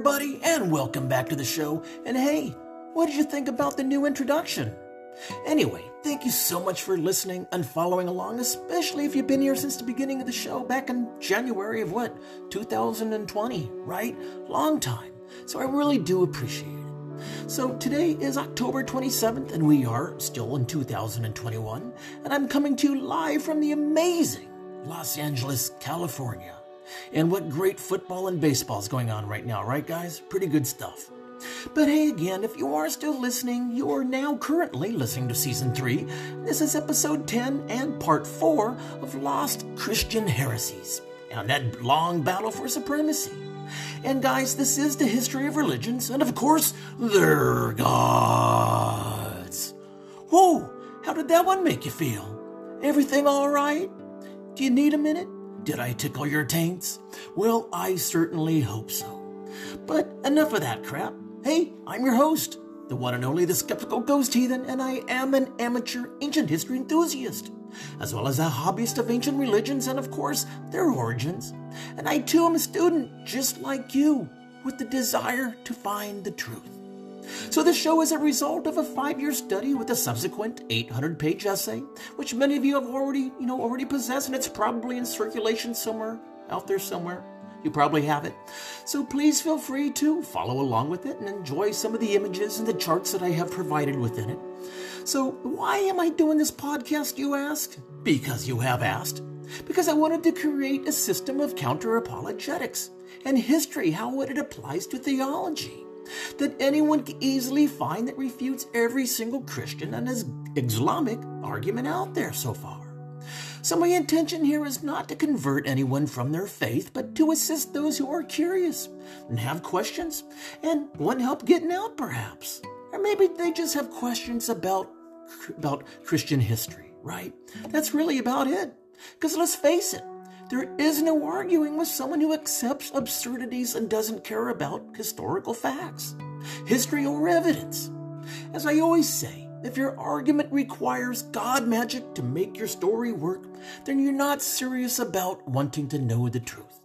everybody, and welcome back to the show. And hey, what did you think about the new introduction? Anyway, thank you so much for listening and following along, especially if you've been here since the beginning of the show back in January of what, 2020, right? Long time. So I really do appreciate it. So today is October 27th, and we are still in 2021, and I'm coming to you live from the amazing Los Angeles, California. And what great football and baseball is going on right now, right, guys? Pretty good stuff. But hey, again, if you are still listening, you are now currently listening to Season 3. This is Episode 10 and Part 4 of Lost Christian Heresies and that long battle for supremacy. And guys, this is the history of religions and, of course, their gods. Whoa, how did that one make you feel? Everything all right? Do you need a minute? Did I tickle your taints? Well, I certainly hope so. But enough of that crap. Hey, I'm your host, the one and only the skeptical ghost heathen, and I am an amateur ancient history enthusiast, as well as a hobbyist of ancient religions and, of course, their origins. And I too am a student, just like you, with the desire to find the truth. So the show is a result of a five-year study with a subsequent 800-page essay, which many of you have already, you know, already possessed, and it's probably in circulation somewhere out there somewhere. You probably have it. So please feel free to follow along with it and enjoy some of the images and the charts that I have provided within it. So, why am I doing this podcast, you ask? Because you have asked. Because I wanted to create a system of counter apologetics and history, how it applies to theology that anyone can easily find that refutes every single Christian and Islamic argument out there so far. So, my intention here is not to convert anyone from their faith, but to assist those who are curious and have questions and want help getting out, perhaps. Or maybe they just have questions about, about Christian history, right? That's really about it. Because let's face it, there is no arguing with someone who accepts absurdities and doesn't care about historical facts, history, or evidence. As I always say, if your argument requires God magic to make your story work, then you're not serious about wanting to know the truth.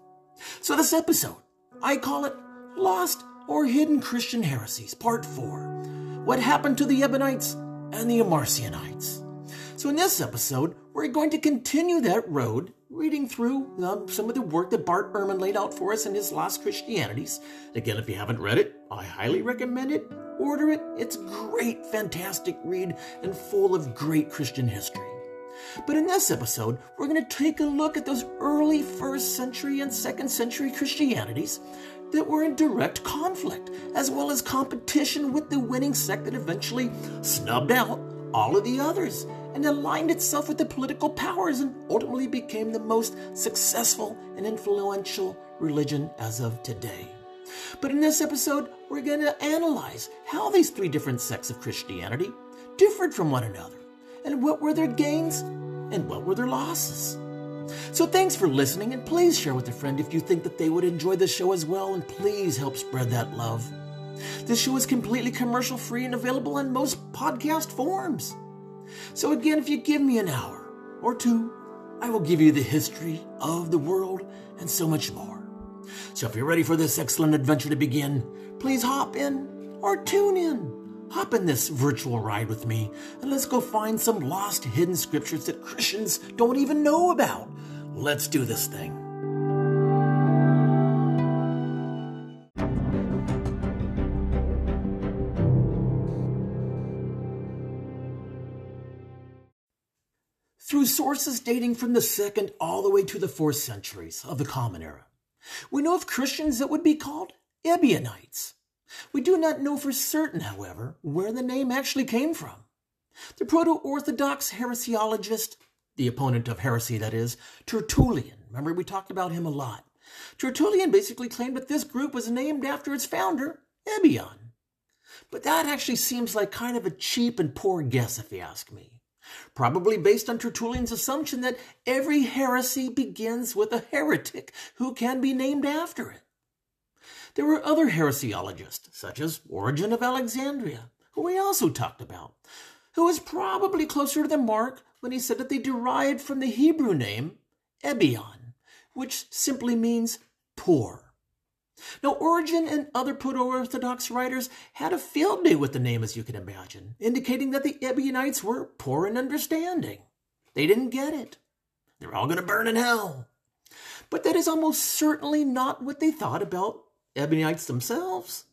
So, this episode, I call it Lost or Hidden Christian Heresies, Part 4 What Happened to the Ebionites and the Marcionites. So, in this episode, we're going to continue that road reading through um, some of the work that Bart Ehrman laid out for us in his Lost Christianities. Again, if you haven't read it, I highly recommend it. Order it. It's a great, fantastic read and full of great Christian history. But in this episode, we're going to take a look at those early first century and second century Christianities that were in direct conflict, as well as competition with the winning sect that eventually snubbed out all of the others and aligned itself with the political powers and ultimately became the most successful and influential religion as of today. But in this episode, we're going to analyze how these three different sects of Christianity differed from one another, and what were their gains and what were their losses. So thanks for listening, and please share with a friend if you think that they would enjoy the show as well, and please help spread that love. This show is completely commercial free and available on most podcast forms. So, again, if you give me an hour or two, I will give you the history of the world and so much more. So, if you're ready for this excellent adventure to begin, please hop in or tune in. Hop in this virtual ride with me and let's go find some lost hidden scriptures that Christians don't even know about. Let's do this thing. Sources dating from the second all the way to the fourth centuries of the Common Era. We know of Christians that would be called Ebionites. We do not know for certain, however, where the name actually came from. The proto Orthodox heresiologist, the opponent of heresy that is, Tertullian, remember we talked about him a lot. Tertullian basically claimed that this group was named after its founder, Ebion. But that actually seems like kind of a cheap and poor guess, if you ask me probably based on Tertullian's assumption that every heresy begins with a heretic who can be named after it. There were other heresiologists, such as Origen of Alexandria, who we also talked about, who was probably closer to the mark when he said that they derived from the Hebrew name Ebion, which simply means poor. Now, Origen and other Proto Orthodox writers had a field day with the name, as you can imagine, indicating that the Ebionites were poor in understanding. They didn't get it. They're all going to burn in hell. But that is almost certainly not what they thought about Ebionites themselves.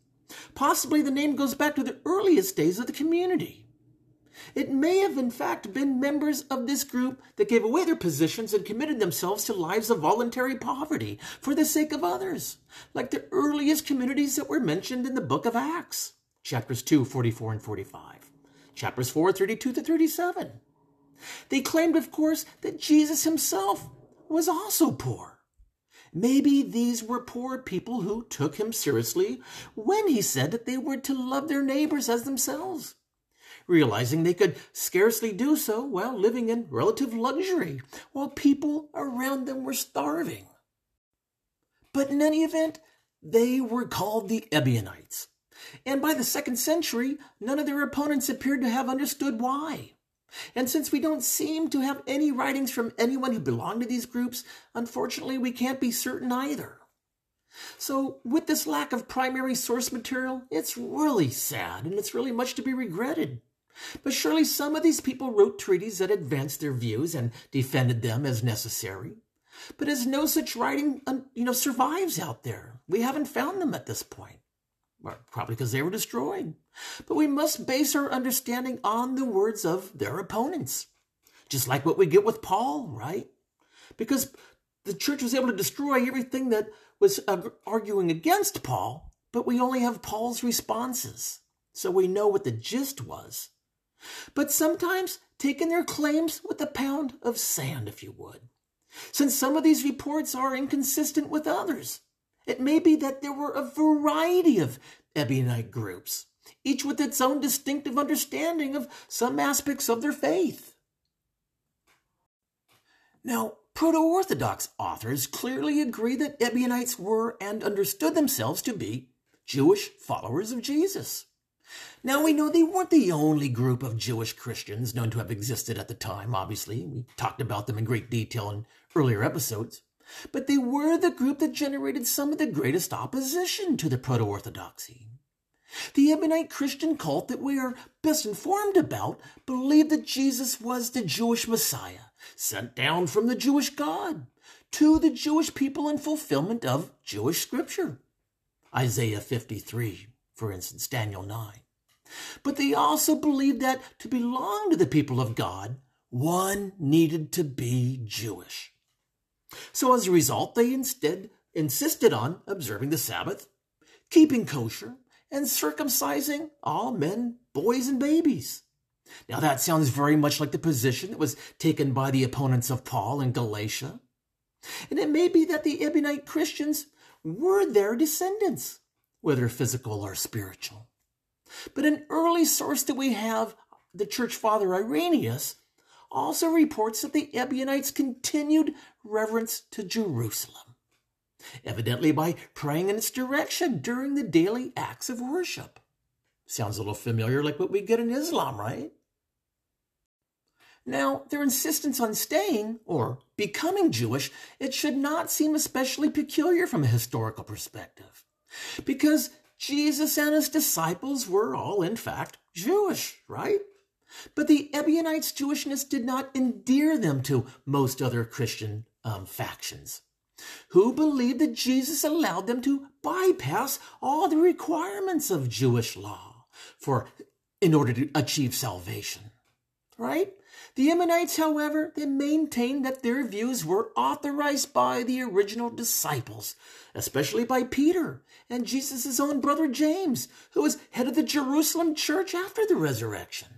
Possibly the name goes back to the earliest days of the community. It may have, in fact, been members of this group that gave away their positions and committed themselves to lives of voluntary poverty for the sake of others, like the earliest communities that were mentioned in the book of Acts, chapters 2, 44 and 45, chapters 4, 32 to 37. They claimed, of course, that Jesus himself was also poor. Maybe these were poor people who took him seriously when he said that they were to love their neighbors as themselves, realizing they could scarcely do so while living in relative luxury, while people around them were starving. But in any event, they were called the Ebionites. And by the second century, none of their opponents appeared to have understood why. And since we don't seem to have any writings from anyone who belonged to these groups, unfortunately, we can't be certain either. So, with this lack of primary source material, it's really sad and it's really much to be regretted. But surely some of these people wrote treaties that advanced their views and defended them as necessary. But as no such writing, you know, survives out there, we haven't found them at this point. Well, probably because they were destroyed. But we must base our understanding on the words of their opponents. Just like what we get with Paul, right? Because the church was able to destroy everything that was arguing against Paul, but we only have Paul's responses. So we know what the gist was. But sometimes taking their claims with a pound of sand, if you would. Since some of these reports are inconsistent with others. It may be that there were a variety of Ebionite groups, each with its own distinctive understanding of some aspects of their faith. Now, Proto Orthodox authors clearly agree that Ebionites were and understood themselves to be Jewish followers of Jesus. Now, we know they weren't the only group of Jewish Christians known to have existed at the time, obviously. We talked about them in great detail in earlier episodes but they were the group that generated some of the greatest opposition to the proto orthodoxy. The Ebionite Christian cult that we are best informed about believed that Jesus was the Jewish Messiah, sent down from the Jewish God to the Jewish people in fulfillment of Jewish scripture. Isaiah 53, for instance, Daniel 9. But they also believed that to belong to the people of God, one needed to be Jewish. So as a result, they instead insisted on observing the Sabbath, keeping kosher, and circumcising all men, boys, and babies. Now that sounds very much like the position that was taken by the opponents of Paul in Galatia. And it may be that the Ebionite Christians were their descendants, whether physical or spiritual. But an early source that we have, the church father Irenaeus, also reports that the Ebionites continued reverence to Jerusalem, evidently by praying in its direction during the daily acts of worship. Sounds a little familiar like what we get in Islam, right? Now, their insistence on staying or becoming Jewish, it should not seem especially peculiar from a historical perspective. Because Jesus and his disciples were all, in fact, Jewish, right? But the Ebionites' Jewishness did not endear them to most other Christian um, factions, who believed that Jesus allowed them to bypass all the requirements of Jewish law for in order to achieve salvation. Right? The Ammonites, however, they maintained that their views were authorized by the original disciples, especially by Peter and Jesus' own brother James, who was head of the Jerusalem church after the resurrection.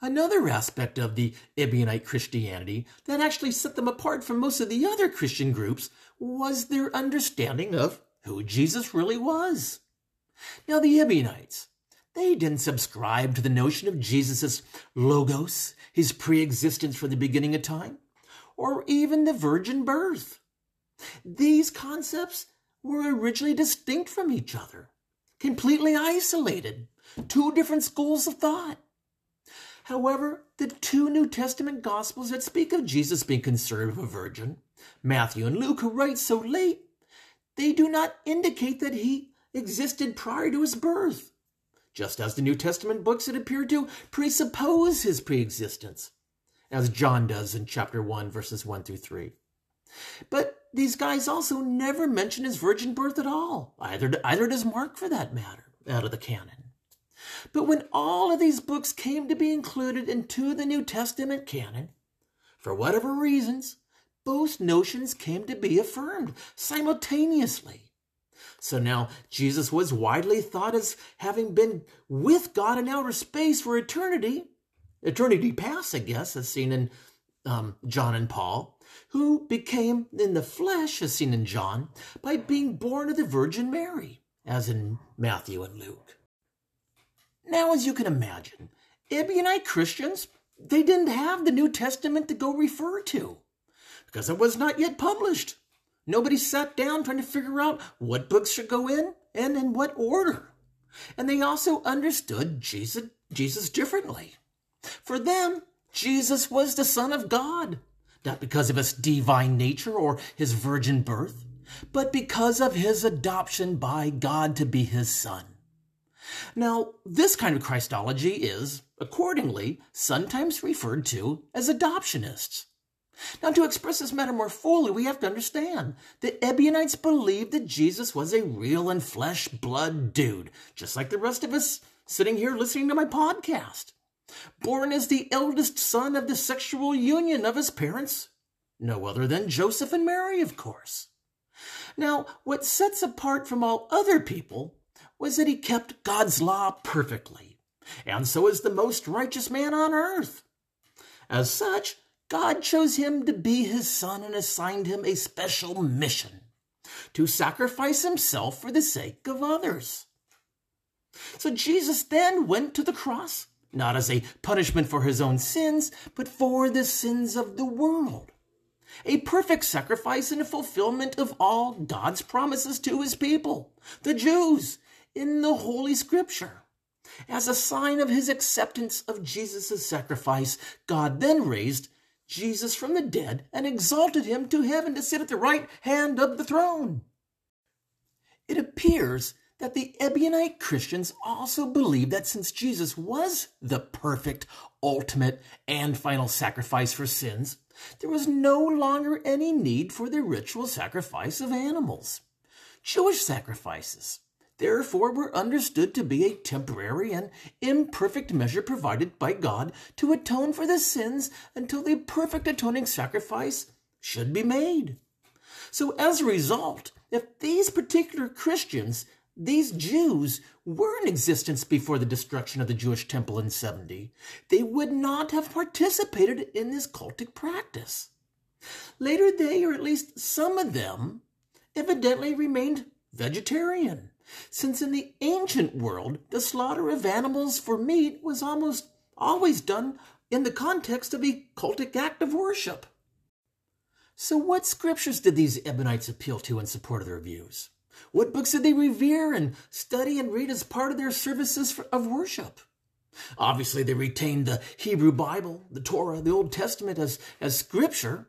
Another aspect of the Ebionite Christianity that actually set them apart from most of the other Christian groups was their understanding of who Jesus really was. Now, the Ebionites, they didn't subscribe to the notion of Jesus' logos, his pre-existence from the beginning of time, or even the virgin birth. These concepts were originally distinct from each other, completely isolated, two different schools of thought. However, the two New Testament Gospels that speak of Jesus being conceived of a virgin, Matthew and Luke, who write so late, they do not indicate that he existed prior to his birth, just as the New Testament books that appeared to presuppose his preexistence, as John does in chapter 1, verses 1 through 3. But these guys also never mention his virgin birth at all, either, either does Mark for that matter, out of the canon. But when all of these books came to be included into the New Testament canon, for whatever reasons, both notions came to be affirmed simultaneously. So now Jesus was widely thought as having been with God in outer space for eternity, eternity past, I guess, as seen in um, John and Paul, who became in the flesh, as seen in John, by being born of the Virgin Mary, as in Matthew and Luke. Now, as you can imagine, Ebionite Christians, they didn't have the New Testament to go refer to because it was not yet published. Nobody sat down trying to figure out what books should go in and in what order. And they also understood Jesus, Jesus differently. For them, Jesus was the Son of God, not because of his divine nature or his virgin birth, but because of his adoption by God to be his Son. Now, this kind of Christology is, accordingly, sometimes referred to as adoptionists. Now, to express this matter more fully, we have to understand the Ebionites believed that Jesus was a real and flesh blood dude, just like the rest of us sitting here listening to my podcast. Born as the eldest son of the sexual union of his parents, no other than Joseph and Mary, of course. Now, what sets apart from all other people was that he kept God's law perfectly, and so is the most righteous man on earth. As such, God chose him to be his son and assigned him a special mission to sacrifice himself for the sake of others. So Jesus then went to the cross, not as a punishment for his own sins, but for the sins of the world. A perfect sacrifice and a fulfillment of all God's promises to his people, the Jews, in the Holy Scripture. As a sign of his acceptance of Jesus' sacrifice, God then raised Jesus from the dead and exalted him to heaven to sit at the right hand of the throne. It appears that the Ebionite Christians also believed that since Jesus was the perfect, ultimate, and final sacrifice for sins, there was no longer any need for the ritual sacrifice of animals. Jewish sacrifices, therefore were understood to be a temporary and imperfect measure provided by God to atone for the sins until the perfect atoning sacrifice should be made. So, as a result, if these particular Christians, these Jews, were in existence before the destruction of the Jewish temple in 70, they would not have participated in this cultic practice. Later, they, or at least some of them, evidently remained vegetarian since in the ancient world the slaughter of animals for meat was almost always done in the context of a cultic act of worship. So, what scriptures did these Ebionites appeal to in support of their views? What books did they revere and study and read as part of their services for, of worship? Obviously, they retained the Hebrew Bible, the Torah, the Old Testament as, as scripture,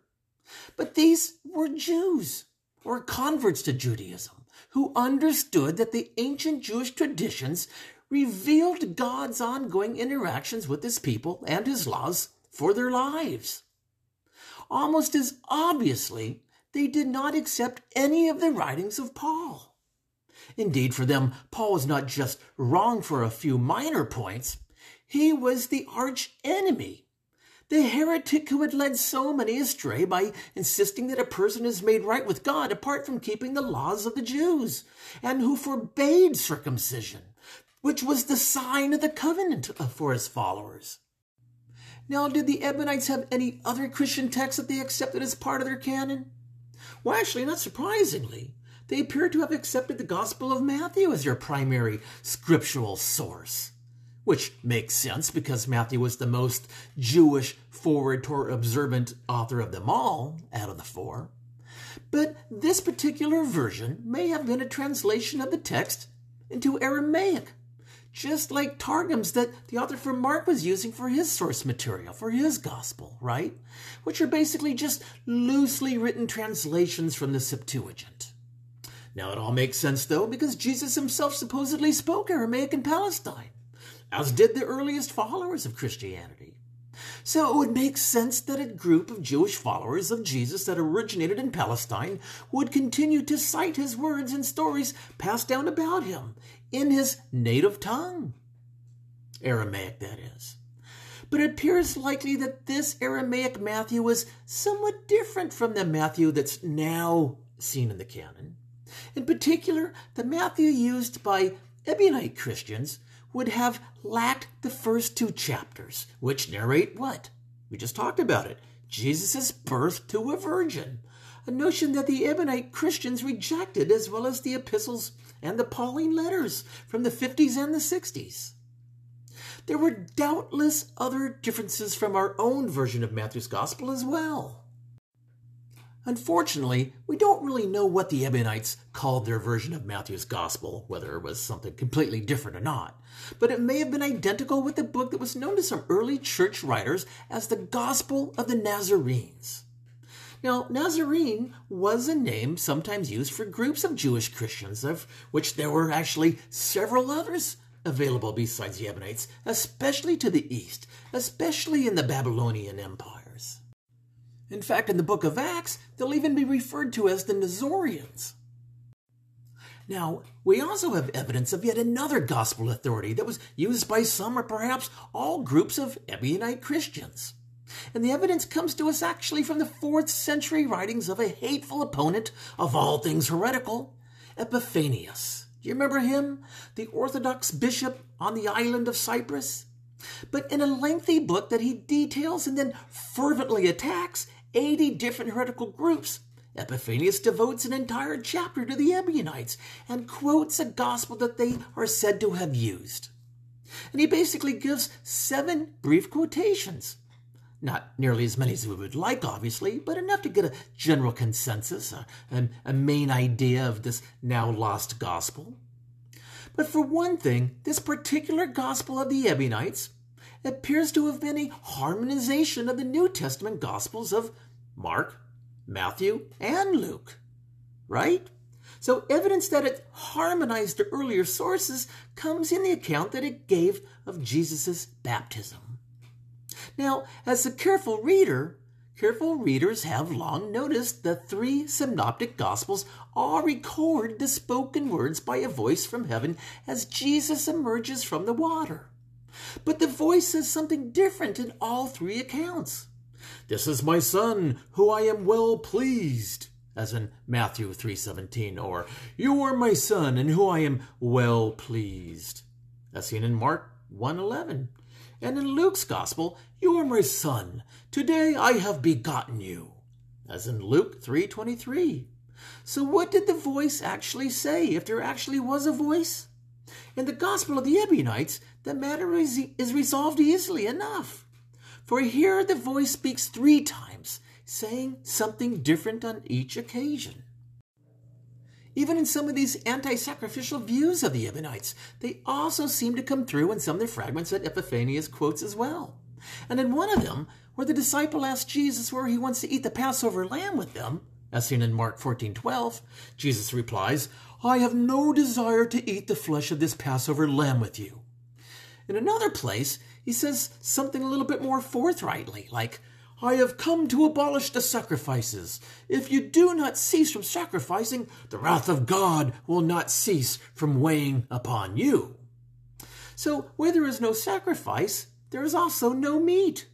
but these were Jews or converts to Judaism who understood that the ancient Jewish traditions revealed God's ongoing interactions with his people and his laws for their lives. Almost as obviously, they did not accept any of the writings of Paul. Indeed, for them, Paul was not just wrong for a few minor points, he was the arch enemy the heretic who had led so many astray by insisting that a person is made right with God apart from keeping the laws of the Jews, and who forbade circumcision, which was the sign of the covenant for his followers. Now, did the Ebionites have any other Christian texts that they accepted as part of their canon? Well, actually, not surprisingly, they appear to have accepted the Gospel of Matthew as their primary scriptural source which makes sense because Matthew was the most Jewish, forward Torah observant author of them all, out of the four. But this particular version may have been a translation of the text into Aramaic, just like Targums that the author from Mark was using for his source material, for his gospel, right? Which are basically just loosely written translations from the Septuagint. Now it all makes sense though, because Jesus himself supposedly spoke Aramaic in Palestine, as did the earliest followers of Christianity. So it would make sense that a group of Jewish followers of Jesus that originated in Palestine would continue to cite his words and stories passed down about him in his native tongue. Aramaic, that is. But it appears likely that this Aramaic Matthew was somewhat different from the Matthew that's now seen in the canon. In particular, the Matthew used by Ebionite Christians would have lacked the first two chapters, which narrate what? We just talked about it Jesus' birth to a virgin, a notion that the Ebionite Christians rejected, as well as the epistles and the Pauline letters from the 50s and the 60s. There were doubtless other differences from our own version of Matthew's Gospel as well. Unfortunately, we don't really know what the Ebionites called their version of Matthew's Gospel, whether it was something completely different or not. But it may have been identical with the book that was known to some early church writers as the Gospel of the Nazarenes. Now, Nazarene was a name sometimes used for groups of Jewish Christians, of which there were actually several others available besides the Ebionites, especially to the east, especially in the Babylonian Empire. In fact, in the book of Acts, they'll even be referred to as the Nazoreans. Now, we also have evidence of yet another gospel authority that was used by some or perhaps all groups of Ebionite Christians. And the evidence comes to us actually from the fourth century writings of a hateful opponent of all things heretical, Epiphanius. Do you remember him? The Orthodox bishop on the island of Cyprus? But in a lengthy book that he details and then fervently attacks, 80 different heretical groups. Epiphanius devotes an entire chapter to the Ebionites and quotes a gospel that they are said to have used. And he basically gives seven brief quotations. Not nearly as many as we would like, obviously, but enough to get a general consensus, a, a, a main idea of this now lost gospel. But for one thing, this particular gospel of the Ebionites appears to have been a harmonization of the New Testament Gospels of Mark, Matthew, and Luke. Right? So, evidence that it harmonized the earlier sources comes in the account that it gave of Jesus' baptism. Now, as a careful reader, careful readers have long noticed the three synoptic gospels all record the spoken words by a voice from heaven as Jesus emerges from the water. But the voice says something different in all three accounts. This is my son, who I am well pleased, as in Matthew 3:17, or you are my son, in whom I am well pleased, as seen in Mark 1:11. And in Luke's gospel, you are my son, today I have begotten you, as in Luke 3:23. So what did the voice actually say if there actually was a voice? In the Gospel of the Ebionites, the matter is resolved easily enough. For here the voice speaks three times, saying something different on each occasion. Even in some of these anti sacrificial views of the Ebionites, they also seem to come through in some of the fragments that Epiphanius quotes as well. And in one of them, where the disciple asks Jesus where he wants to eat the Passover lamb with them, as seen in Mark 14:12, Jesus replies, "I have no desire to eat the flesh of this Passover lamb with you." In another place, he says something a little bit more forthrightly, like, I have come to abolish the sacrifices. If you do not cease from sacrificing, the wrath of God will not cease from weighing upon you. So, where there is no sacrifice, there is also no meat.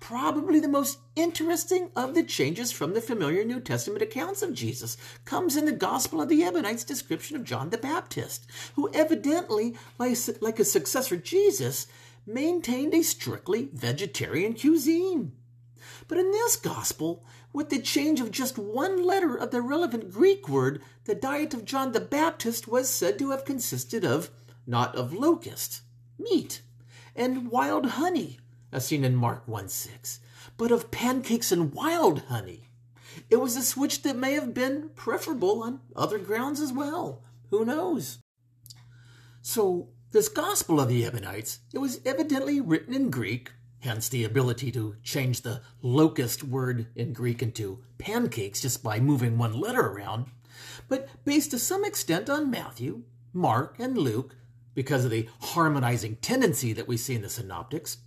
Probably the most interesting of the changes from the familiar New Testament accounts of Jesus comes in the Gospel of the Ebionites' description of John the Baptist, who evidently, like a successor Jesus, maintained a strictly vegetarian cuisine. But in this gospel, with the change of just one letter of the relevant Greek word, the diet of John the Baptist was said to have consisted of not of locust, meat, and wild honey, as seen in Mark 1 6, but of pancakes and wild honey. It was a switch that may have been preferable on other grounds as well. Who knows? So, this Gospel of the Ebionites, it was evidently written in Greek, hence the ability to change the locust word in Greek into pancakes just by moving one letter around. but based to some extent on Matthew, Mark, and Luke, because of the harmonizing tendency that we see in the synoptics,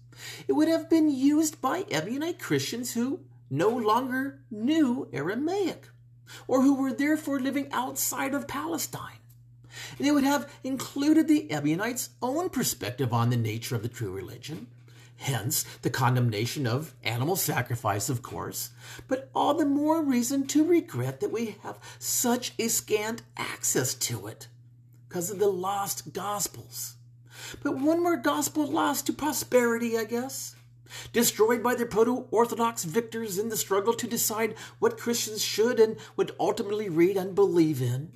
it would have been used by Ebionite Christians who no longer knew Aramaic, or who were therefore living outside of Palestine. They would have included the Ebionites' own perspective on the nature of the true religion, hence the condemnation of animal sacrifice, of course, but all the more reason to regret that we have such a scant access to it because of the lost gospels. But one more gospel lost to prosperity, I guess. Destroyed by the proto Orthodox victors in the struggle to decide what Christians should and would ultimately read and believe in.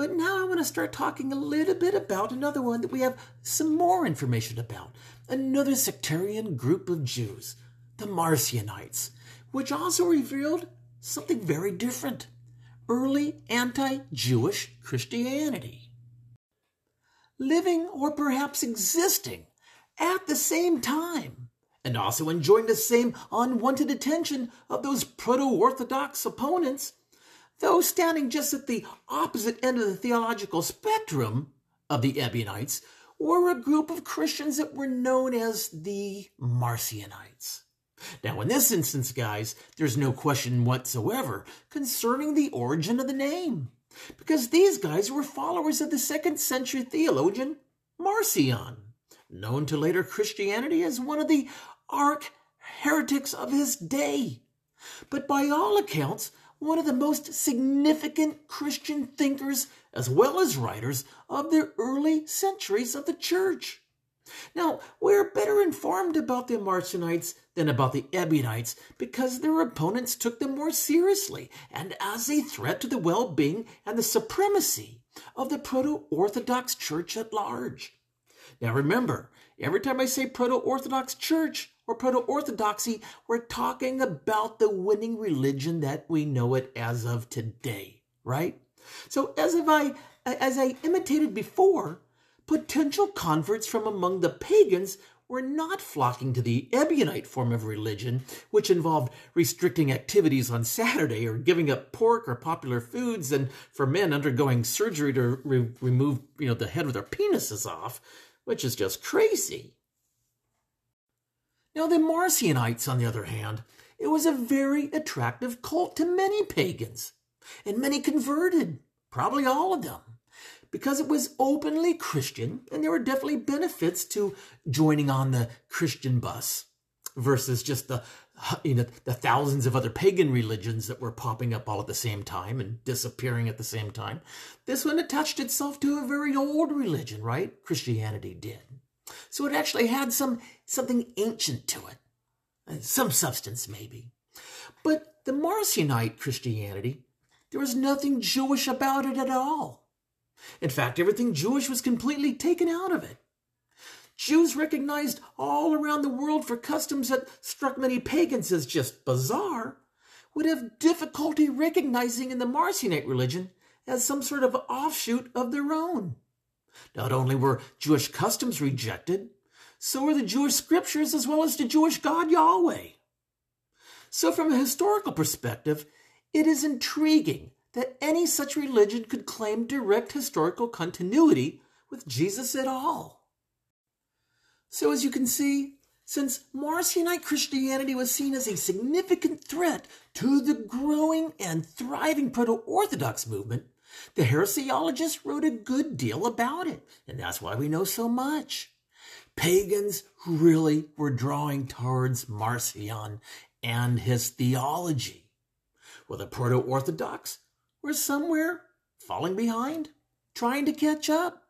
But now I want to start talking a little bit about another one that we have some more information about. Another sectarian group of Jews, the Marcionites, which also revealed something very different early anti Jewish Christianity living or perhaps existing at the same time, and also enjoying the same unwanted attention of those proto Orthodox opponents, though standing just at the opposite end of the theological spectrum of the Ebionites, were a group of Christians that were known as the Marcionites. Now, in this instance, guys, there's no question whatsoever concerning the origin of the name because these guys were followers of the second century theologian Marcion, known to later Christianity as one of the arch heretics of his day, but by all accounts, one of the most significant Christian thinkers as well as writers of the early centuries of the church. Now, we're better informed about the Marcionites than about the Ebionites because their opponents took them more seriously and as a threat to the well being and the supremacy of the Proto Orthodox Church at large. Now, remember, every time I say Proto Orthodox Church or Proto Orthodoxy, we're talking about the winning religion that we know it as of today, right? So, as if I as I imitated before, potential converts from among the pagans were not flocking to the Ebionite form of religion, which involved restricting activities on Saturday or giving up pork or popular foods, and for men undergoing surgery to re- remove you know, the head of their penises off, which is just crazy. Now, the Marcionites, on the other hand, it was a very attractive cult to many pagans, and many converted, probably all of them because it was openly Christian, and there were definitely benefits to joining on the Christian bus versus just the you know the thousands of other pagan religions that were popping up all at the same time and disappearing at the same time. This one attached itself to a very old religion, right? Christianity did. So it actually had some something ancient to it. Uh, some substance maybe. But the Marcionite Christianity, there was nothing Jewish about it at all. In fact, everything Jewish was completely taken out of it. Jews recognized all around the world for customs that struck many pagans as just bizarre would have difficulty recognizing in the Marcionite religion as some sort of offshoot of their own. Not only were Jewish customs rejected, so were the Jewish scriptures as well as the Jewish God Yahweh. So, from a historical perspective, it is intriguing that any such religion could claim direct historical continuity with Jesus at all. So, as you can see, since Marcionite Christianity was seen as a significant threat to the growing and thriving proto Orthodox movement, the heresiologists wrote a good deal about it, and that's why we know so much. Pagans really were drawing towards Marcion and his theology, while the proto Orthodox we're somewhere falling behind, trying to catch up.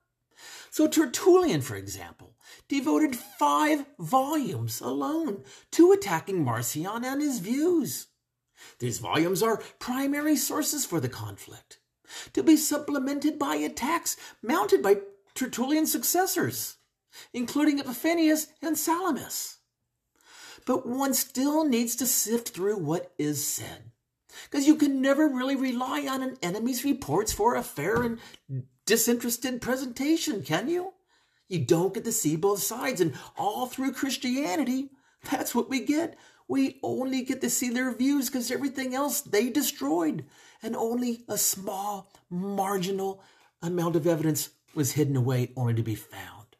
So Tertullian, for example, devoted five volumes alone to attacking Marcion and his views. These volumes are primary sources for the conflict, to be supplemented by attacks mounted by Tertullian's successors, including Epiphanius and Salamis. But one still needs to sift through what is said because you can never really rely on an enemy's reports for a fair and disinterested presentation, can you? You don't get to see both sides, and all through Christianity, that's what we get. We only get to see their views because everything else they destroyed, and only a small, marginal amount of evidence was hidden away only to be found.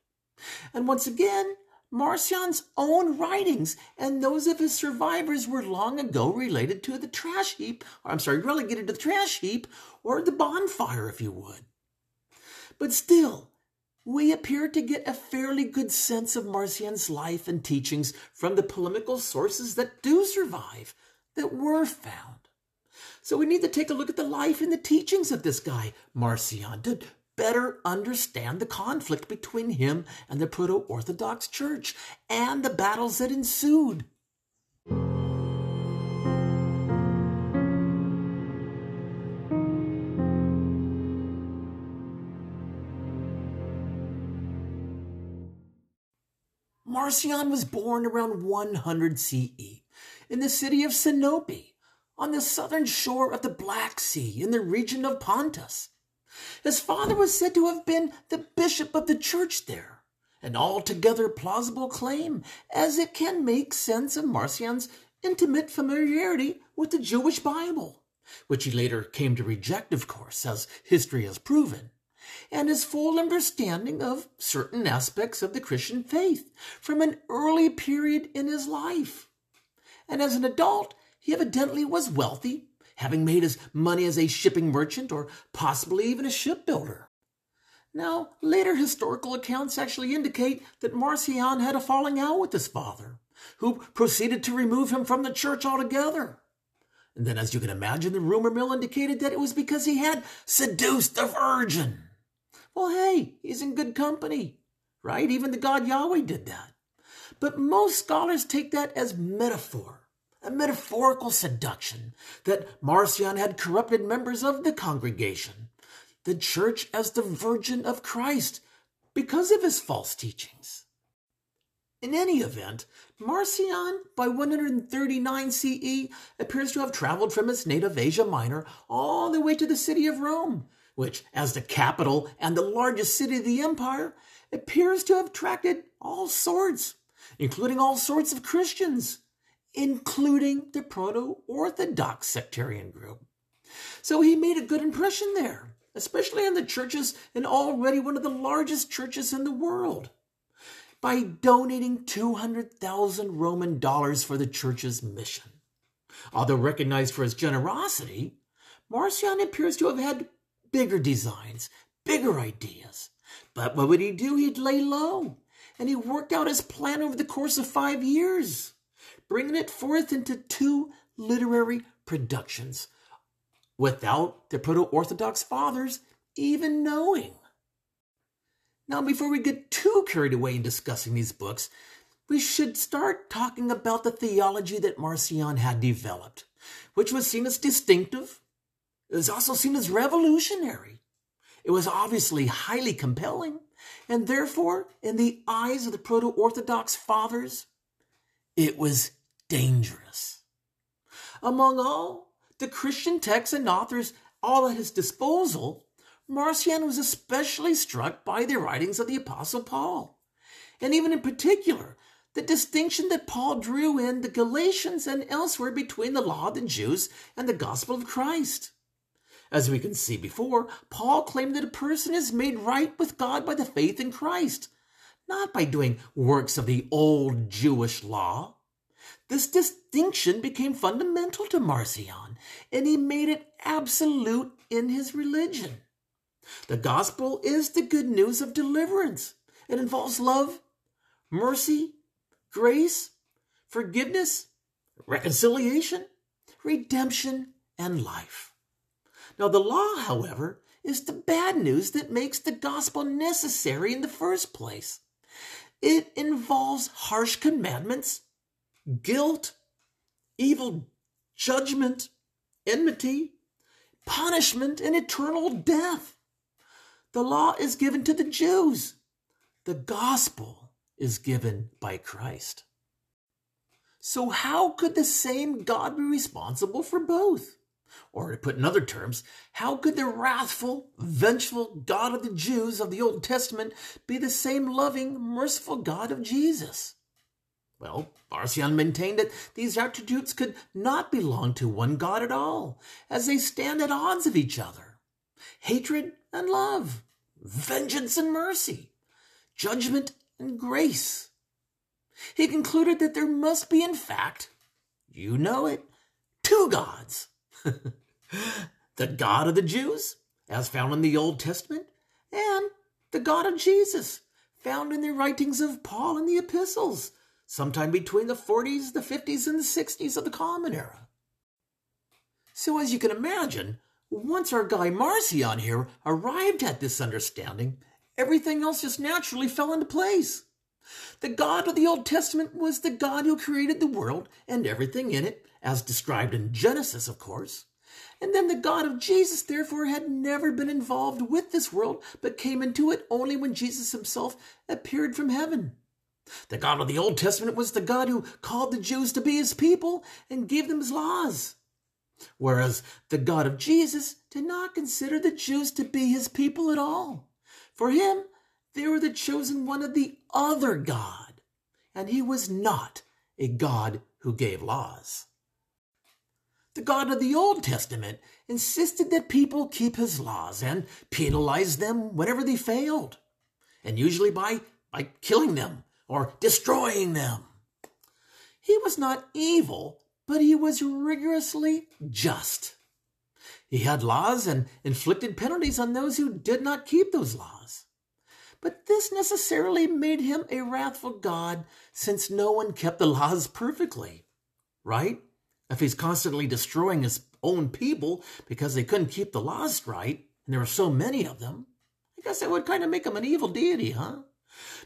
And once again, Marcion's own writings and those of his survivors were long ago related to the trash heap, or I'm sorry, relegated to the trash heap or the bonfire, if you would. But still, we appear to get a fairly good sense of Marcion's life and teachings from the polemical sources that do survive, that were found. So we need to take a look at the life and the teachings of this guy, Marcion, to better understand the conflict between him and the Proto Orthodox Church and the battles that ensued. Marcion was born around 100 CE in the city of Sinope on the southern shore of the Black Sea in the region of Pontus. His father was said to have been the bishop of the church there, an altogether plausible claim, as it can make sense of Marcion's intimate familiarity with the Jewish Bible, which he later came to reject, of course, as history has proven, and his full understanding of certain aspects of the Christian faith from an early period in his life. And as an adult, he evidently was wealthy having made his money as a shipping merchant or possibly even a shipbuilder. Now, later historical accounts actually indicate that Marcion had a falling out with his father, who proceeded to remove him from the church altogether. And then, as you can imagine, the rumor mill indicated that it was because he had seduced the virgin. Well, hey, he's in good company, right? Even the God Yahweh did that. But most scholars take that as metaphor a metaphorical seduction that Marcion had corrupted members of the congregation, the church as the Virgin of Christ, because of his false teachings. In any event, Marcion, by 139 CE, appears to have traveled from his native Asia Minor all the way to the city of Rome, which, as the capital and the largest city of the empire, appears to have attracted all sorts, including all sorts of Christians including the proto Orthodox sectarian group. So he made a good impression there, especially in the churches and already one of the largest churches in the world, by donating 200,000 Roman dollars for the church's mission. Although recognized for his generosity, Marcion appears to have had bigger designs, bigger ideas. But what would he do? He'd lay low, and he worked out his plan over the course of five years bringing it forth into two literary productions without the proto Orthodox fathers even knowing. Now, before we get too carried away in discussing these books, we should start talking about the theology that Marcion had developed, which was seen as distinctive. It was also seen as revolutionary. It was obviously highly compelling, and therefore, in the eyes of the proto Orthodox fathers, it was dangerous. Among all the Christian texts and authors all at his disposal, Marcion was especially struck by the writings of the Apostle Paul, and even in particular, the distinction that Paul drew in the Galatians and elsewhere between the law of the Jews and the gospel of Christ. As we can see before, Paul claimed that a person is made right with God by the faith in Christ, not by doing works of the old Jewish law. This distinction became fundamental to Marcion, and he made it absolute in his religion. The gospel is the good news of deliverance. It involves love, mercy, grace, forgiveness, reconciliation, redemption, and life. Now, the law, however, is the bad news that makes the gospel necessary in the first place. It involves harsh commandments guilt, evil judgment, enmity, punishment, and eternal death. The law is given to the Jews. The gospel is given by Christ. So, how could the same God be responsible for both? Or to put in other terms, how could the wrathful, vengeful God of the Jews of the Old Testament be the same loving, merciful God of Jesus? Well, Marcion maintained that these attributes could not belong to one God at all, as they stand at odds of each other. Hatred and love, vengeance and mercy, judgment and grace. He concluded that there must be, in fact, you know it, two gods. the God of the Jews, as found in the Old Testament, and the God of Jesus, found in the writings of Paul and the epistles, sometime between the 40s, the 50s, and the 60s of the Common Era. So, as you can imagine, once our guy Marcion here arrived at this understanding, everything else just naturally fell into place. The God of the Old Testament was the God who created the world and everything in it, as described in Genesis, of course. And then the God of Jesus, therefore, had never been involved with this world, but came into it only when Jesus himself appeared from heaven. The God of the Old Testament was the God who called the Jews to be his people and gave them his laws. Whereas the God of Jesus did not consider the Jews to be his people at all. For him, they were the chosen one of the other God, and he was not a God who gave laws. The God of the Old Testament insisted that people keep his laws and penalized them whenever they failed, and usually by, by killing them or destroying them. He was not evil, but he was rigorously just. He had laws and inflicted penalties on those who did not keep those laws. But this necessarily made him a wrathful God since no one kept the laws perfectly, right? If he's constantly destroying his own people because they couldn't keep the laws right, and there were so many of them, I guess that would kind of make him an evil deity, huh?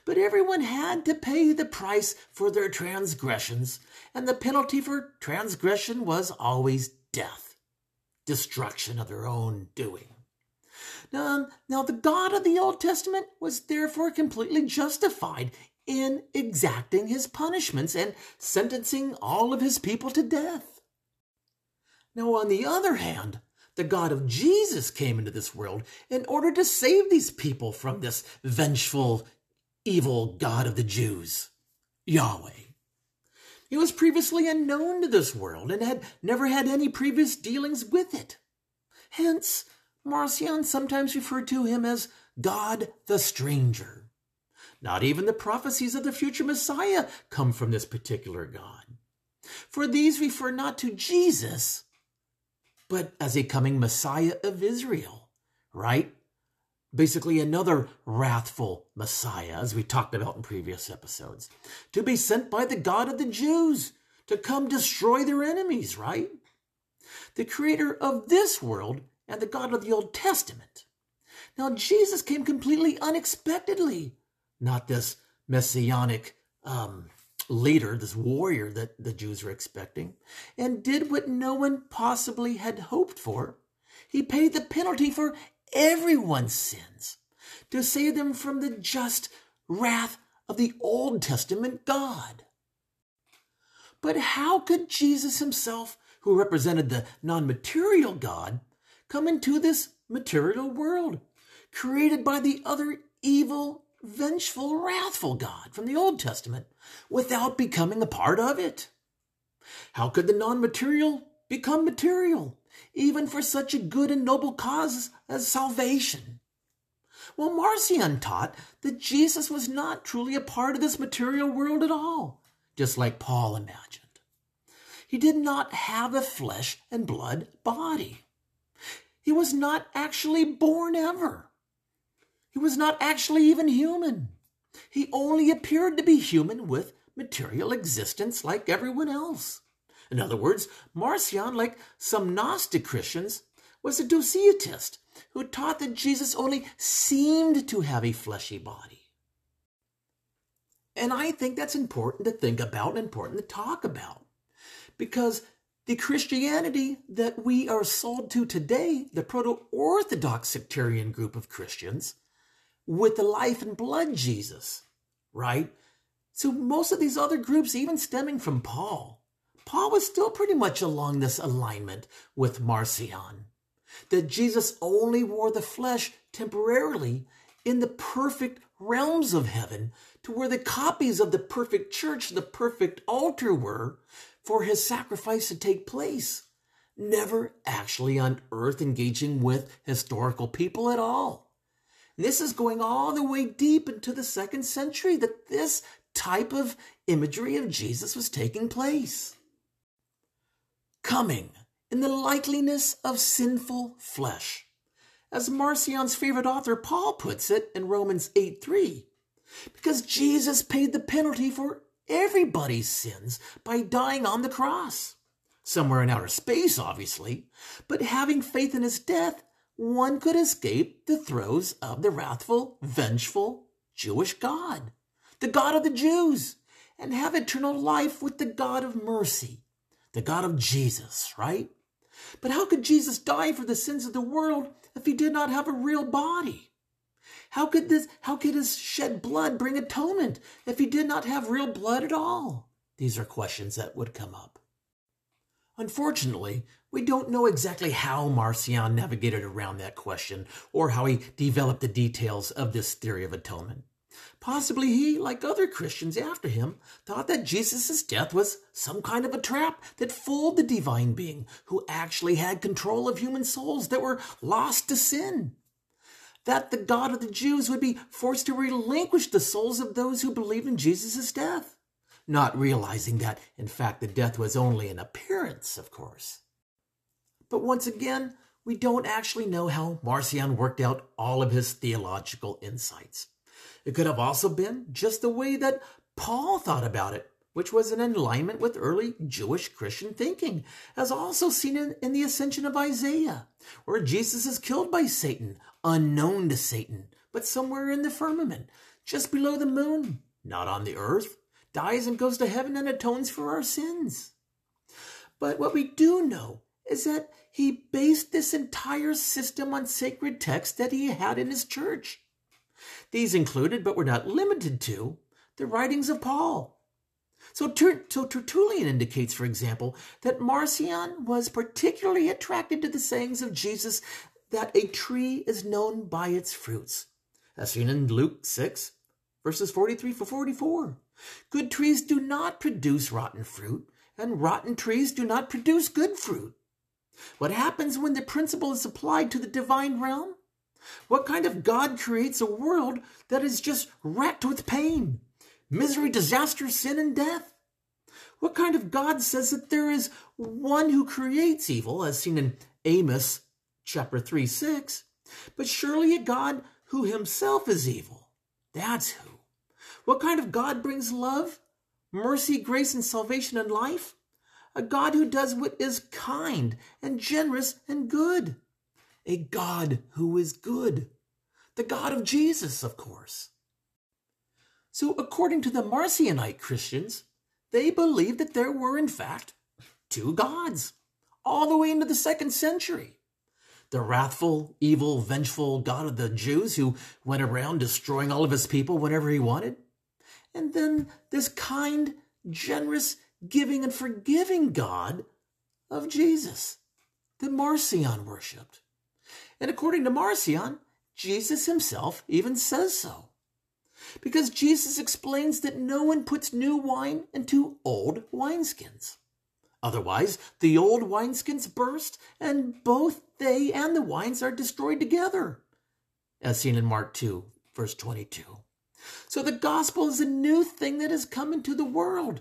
But everyone had to pay the price for their transgressions, and the penalty for transgression was always death, destruction of their own doing. Now, now, the God of the Old Testament was therefore completely justified in exacting his punishments and sentencing all of his people to death. Now, on the other hand, the God of Jesus came into this world in order to save these people from this vengeful, evil God of the Jews, Yahweh. He was previously unknown to this world and had never had any previous dealings with it. Hence, Marcion sometimes referred to him as God the Stranger. Not even the prophecies of the future Messiah come from this particular God. For these refer not to Jesus, but as a coming Messiah of Israel, right? basically another wrathful Messiah, as we talked about in previous episodes, to be sent by the God of the Jews to come destroy their enemies, right? The creator of this world and the God of the Old Testament. Now, Jesus came completely unexpectedly, not this messianic um, leader, this warrior that the Jews were expecting, and did what no one possibly had hoped for. He paid the penalty for everyone's sins, to save them from the just wrath of the Old Testament God. But how could Jesus himself, who represented the non material God, come into this material world, created by the other evil, vengeful, wrathful God from the Old Testament, without becoming a part of it? How could the non material become material? even for such a good and noble cause as salvation. Well, Marcion taught that Jesus was not truly a part of this material world at all, just like Paul imagined. He did not have a flesh and blood body. He was not actually born ever. He was not actually even human. He only appeared to be human with material existence like everyone else. In other words, Marcion, like some Gnostic Christians, was a Docetist who taught that Jesus only seemed to have a fleshy body. And I think that's important to think about and important to talk about. Because the Christianity that we are sold to today, the proto Orthodox sectarian group of Christians, with the life and blood Jesus, right? So most of these other groups, even stemming from Paul, Paul was still pretty much along this alignment with Marcion. That Jesus only wore the flesh temporarily in the perfect realms of heaven to where the copies of the perfect church, the perfect altar were for his sacrifice to take place, never actually on earth engaging with historical people at all. And this is going all the way deep into the second century that this type of imagery of Jesus was taking place. Coming in the likeliness of sinful flesh. As Marcion's favorite author Paul puts it in Romans 8 3, because Jesus paid the penalty for everybody's sins by dying on the cross. Somewhere in outer space, obviously, but having faith in his death, one could escape the throes of the wrathful, vengeful Jewish God, the God of the Jews, and have eternal life with the God of mercy, the God of Jesus, right? But how could Jesus die for the sins of the world if he did not have a real body? How could this how could his shed blood bring atonement if he did not have real blood at all? These are questions that would come up. Unfortunately, we don't know exactly how Marcion navigated around that question or how he developed the details of this theory of atonement. Possibly he, like other Christians after him, thought that Jesus' death was some kind of a trap that fooled the divine being who actually had control of human souls that were lost to sin that the God of the Jews would be forced to relinquish the souls of those who believed in Jesus' death, not realizing that, in fact, the death was only an appearance, of course. But once again, we don't actually know how Marcion worked out all of his theological insights. It could have also been just the way that Paul thought about it which was in alignment with early Jewish Christian thinking, as also seen in, in, the ascension of Isaiah, where Jesus is killed by Satan, unknown to Satan, but somewhere in the firmament, just below the moon, not on the earth, dies and goes to heaven and atones for our sins. But what we do know is that he based this entire system on sacred texts that he had in his church. These included, but were not limited to, the writings of Paul, so, so Tertullian indicates, for example, that Marcion was particularly attracted to the sayings of Jesus that a tree is known by its fruits, as seen in Luke 6, verses 43 for 44. Good trees do not produce rotten fruit, and rotten trees do not produce good fruit. What happens when the principle is applied to the divine realm? What kind of God creates a world that is just wrecked with pain? misery, disaster, sin, and death? What kind of God says that there is one who creates evil, as seen in Amos chapter 3 6, but surely a God who himself is evil? That's who. What kind of God brings love, mercy, grace, and salvation and life? A God who does what is kind and generous and good. A God who is good. The God of Jesus, of course. So, according to the Marcionite Christians, they believed that there were, in fact, two gods, all the way into the second century. The wrathful, evil, vengeful God of the Jews who went around destroying all of his people whenever he wanted. And then this kind, generous, giving, and forgiving God of Jesus that Marcion worshipped. And according to Marcion, Jesus himself even says so because Jesus explains that no one puts new wine into old wineskins. Otherwise, the old wineskins burst, and both they and the wines are destroyed together, as seen in Mark 2, verse 22. So the gospel is a new thing that has come into the world.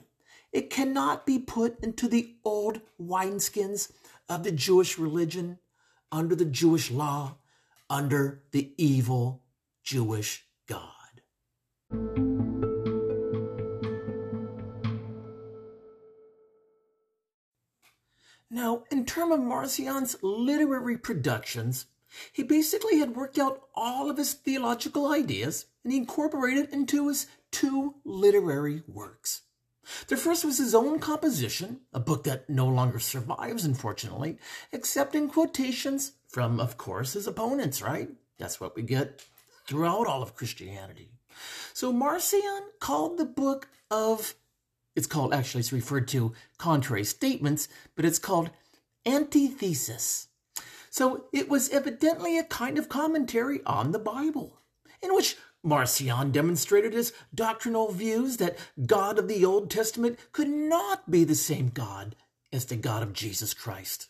It cannot be put into the old wineskins of the Jewish religion, under the Jewish law, under the evil Jewish God. Now, in terms of Marcion's literary productions, he basically had worked out all of his theological ideas and he incorporated into his two literary works. The first was his own composition, a book that no longer survives, unfortunately, except in quotations from, of course, his opponents, right? That's what we get throughout all of Christianity. So Marcion called the book of, it's called, actually, it's referred to contrary statements, but it's called antithesis. So it was evidently a kind of commentary on the Bible, in which Marcion demonstrated his doctrinal views that God of the Old Testament could not be the same God as the God of Jesus Christ.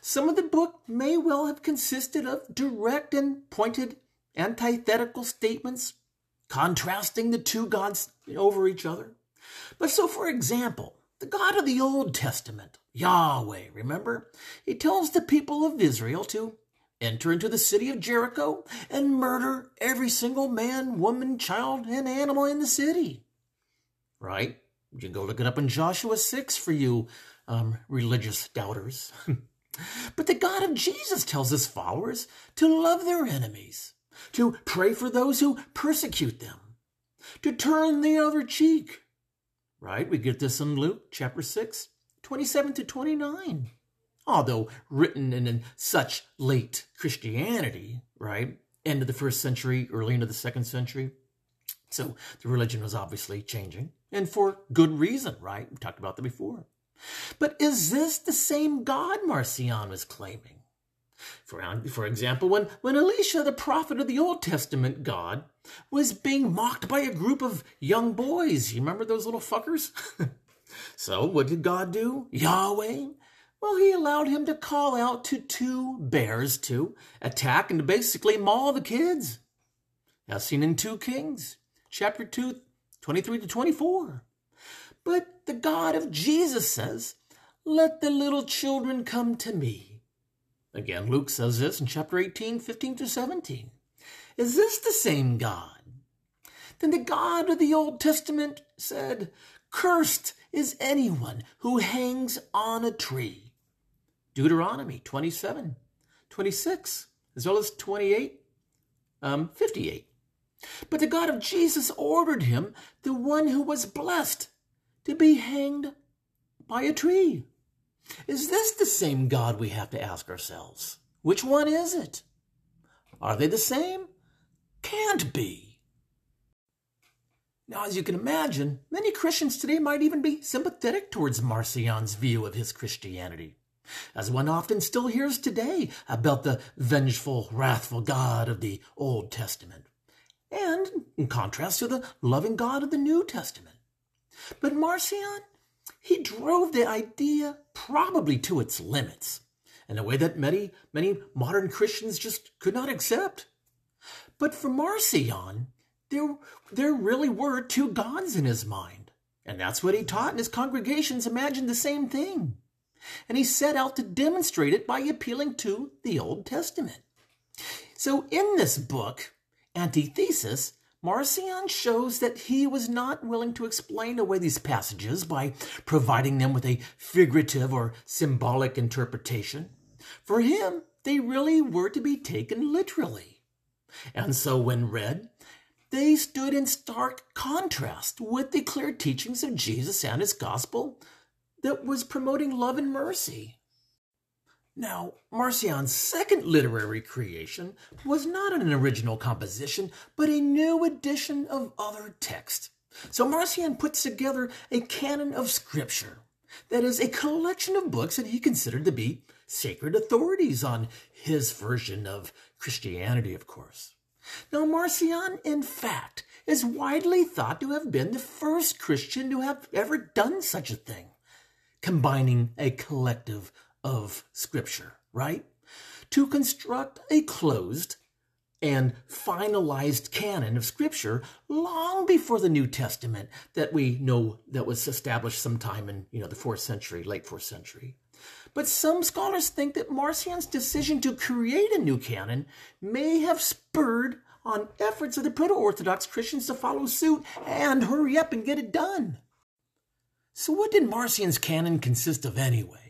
Some of the book may well have consisted of direct and pointed antithetical statements contrasting the two gods over each other. But so, for example, the God of the Old Testament, Yahweh, remember? He tells the people of Israel to enter into the city of Jericho and murder every single man, woman, child, and animal in the city. Right? You can go look it up in Joshua 6 for you um, religious doubters. but the God of Jesus tells his followers to love their enemies, to pray for those who persecute them, to turn the other cheek. Right? We get this in Luke chapter 6, 27 to 29 although written in such late Christianity, right? End of the first century, early into the second century. So the religion was obviously changing, and for good reason, right? We talked about that before. But is this the same God Marcion was claiming? For, for example, when, when Elisha, the prophet of the Old Testament God, was being mocked by a group of young boys. You remember those little fuckers? so what did God do? Yahweh well, he allowed him to call out to two bears to attack and to basically maul the kids. As seen in 2 Kings, chapter 2, 23 to 24. But the God of Jesus says, Let the little children come to me. Again, Luke says this in chapter 18, 15 to 17. Is this the same God? Then the God of the Old Testament said, Cursed is anyone who hangs on a tree. Deuteronomy 27, 26, as well as 28, um, 58. But the God of Jesus ordered him, the one who was blessed, to be hanged by a tree. Is this the same God we have to ask ourselves? Which one is it? Are they the same? Can't be. Now, as you can imagine, many Christians today might even be sympathetic towards Marcion's view of his Christianity as one often still hears today about the vengeful, wrathful God of the Old Testament, and in contrast to the loving God of the New Testament. But Marcion, he drove the idea probably to its limits in a way that many, many modern Christians just could not accept. But for Marcion, there, there really were two gods in his mind. And that's what he taught, and his congregations imagined the same thing and he set out to demonstrate it by appealing to the Old Testament. So, in this book, Antithesis, Marcion shows that he was not willing to explain away these passages by providing them with a figurative or symbolic interpretation. For him, they really were to be taken literally. And so, when read, they stood in stark contrast with the clear teachings of Jesus and his gospel, that was promoting love and mercy. Now, Marcion's second literary creation was not an original composition, but a new edition of other text. So Marcion puts together a canon of scripture, that is, a collection of books that he considered to be sacred authorities on his version of Christianity, of course. Now, Marcion, in fact, is widely thought to have been the first Christian to have ever done such a thing combining a collective of Scripture, right? To construct a closed and finalized canon of Scripture long before the New Testament that we know that was established sometime in you know the fourth century, late fourth century. But some scholars think that Marcion's decision to create a new canon may have spurred on efforts of the proto-Orthodox Christians to follow suit and hurry up and get it done. So, what did Marcion's canon consist of anyway?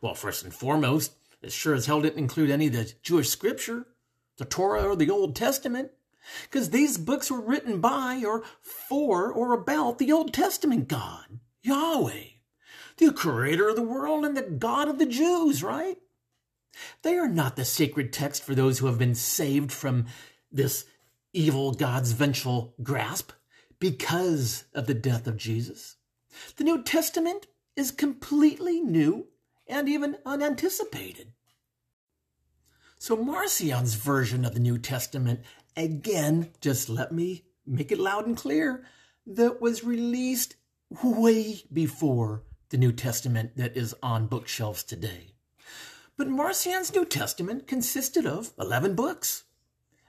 Well, first and foremost, it sure as hell didn't include any of the Jewish scripture, the Torah or the Old Testament, because these books were written by or for or about the Old Testament God, Yahweh, the creator of the world and the God of the Jews, right? They are not the sacred text for those who have been saved from this evil God's vengeful grasp because of the death of Jesus. The New Testament is completely new and even unanticipated. So Marcion's version of the New Testament again, just let me make it loud and clear, that was released way before the New Testament that is on bookshelves today. But Marcion's New Testament consisted of 11 books,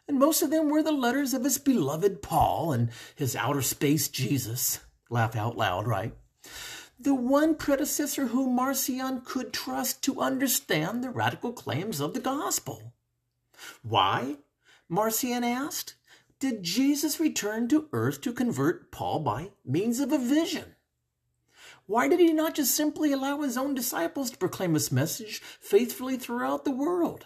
and most of them were the letters of his beloved Paul and his outer space Jesus. Laugh out loud, right? The one predecessor whom Marcion could trust to understand the radical claims of the gospel. Why? Marcion asked. Did Jesus return to earth to convert Paul by means of a vision? Why did he not just simply allow his own disciples to proclaim his message faithfully throughout the world?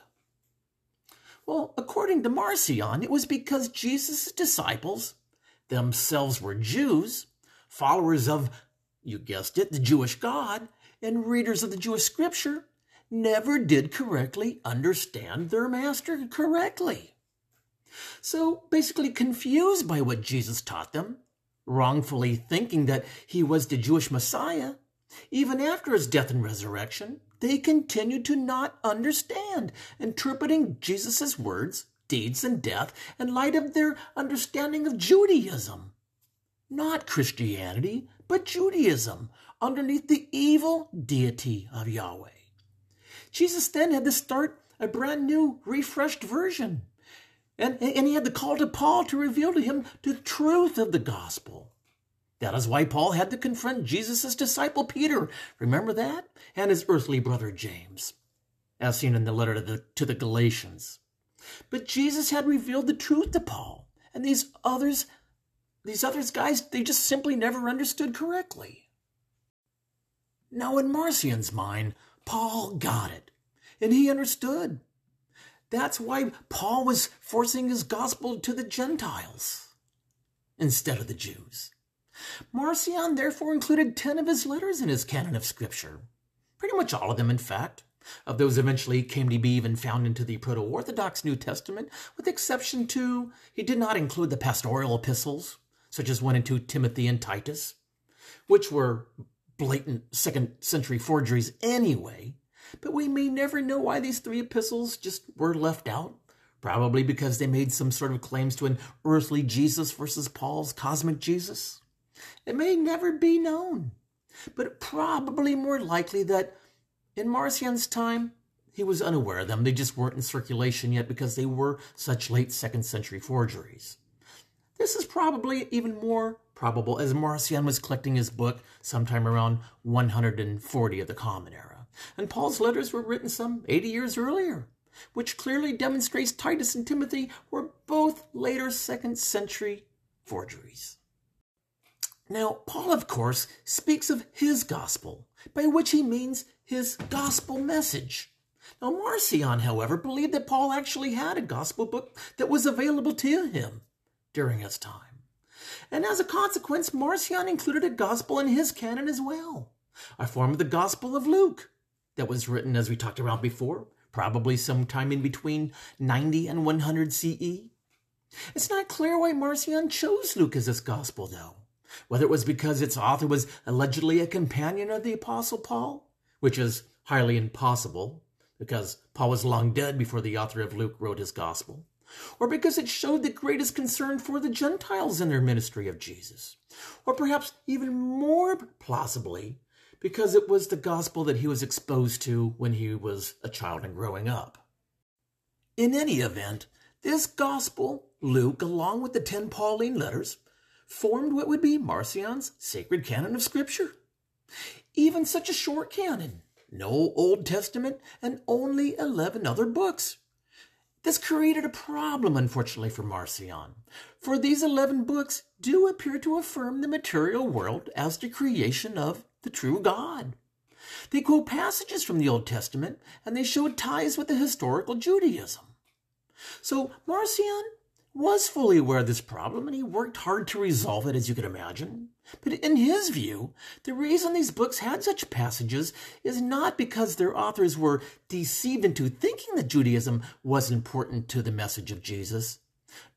Well, according to Marcion, it was because Jesus' disciples themselves were Jews, followers of, you guessed it, the Jewish God, and readers of the Jewish scripture, never did correctly understand their master correctly. So basically confused by what Jesus taught them, wrongfully thinking that he was the Jewish Messiah, even after his death and resurrection, they continued to not understand, interpreting Jesus' words, deeds, and death in light of their understanding of Judaism. Not Christianity, but Judaism, underneath the evil deity of Yahweh. Jesus then had to start a brand new, refreshed version. And, and he had to call to Paul to reveal to him the truth of the gospel. That is why Paul had to confront Jesus' disciple Peter, remember that? And his earthly brother James, as seen in the letter to the, to the Galatians. But Jesus had revealed the truth to Paul, and these others, these other guys, they just simply never understood correctly. Now, in Marcion's mind, Paul got it, and he understood. That's why Paul was forcing his gospel to the Gentiles instead of the Jews. Marcion therefore included 10 of his letters in his canon of Scripture. Pretty much all of them, in fact. Of those eventually came to be even found into the Proto Orthodox New Testament, with exception to he did not include the pastoral epistles, such as 1 and 2 Timothy and Titus, which were blatant second century forgeries anyway, but we may never know why these three epistles just were left out. Probably because they made some sort of claims to an earthly Jesus versus Paul's cosmic Jesus. It may never be known, but probably more likely that in Marcion's time, he was unaware of them. They just weren't in circulation yet because they were such late second century forgeries. This is probably even more probable as Marcion was collecting his book sometime around 140 of the Common Era and Paul's letters were written some 80 years earlier, which clearly demonstrates Titus and Timothy were both later second century forgeries. Now, Paul, of course, speaks of his gospel, by which he means his gospel message. Now, Marcion, however, believed that Paul actually had a gospel book that was available to him during his time. And as a consequence, Marcion included a gospel in his canon as well, a form of the Gospel of Luke, that was written, as we talked about before, probably sometime in between 90 and 100 CE. It's not clear why Marcion chose Luke as his gospel, though. Whether it was because its author was allegedly a companion of the Apostle Paul, which is highly impossible, because Paul was long dead before the author of Luke wrote his gospel, or because it showed the greatest concern for the Gentiles in their ministry of Jesus, or perhaps even more plausibly, because it was the gospel that he was exposed to when he was a child and growing up. In any event, this gospel, Luke, along with the ten Pauline letters, formed what would be Marcion's sacred canon of Scripture. Even such a short canon, no Old Testament, and only 11 other books. This created a problem, unfortunately, for Marcion, for these 11 books do appear to affirm the material world as the creation of the true God. They quote passages from the Old Testament and they show ties with the historical Judaism. So Marcion was fully aware of this problem and he worked hard to resolve it, as you can imagine. But in his view, the reason these books had such passages is not because their authors were deceived into thinking that Judaism was important to the message of Jesus.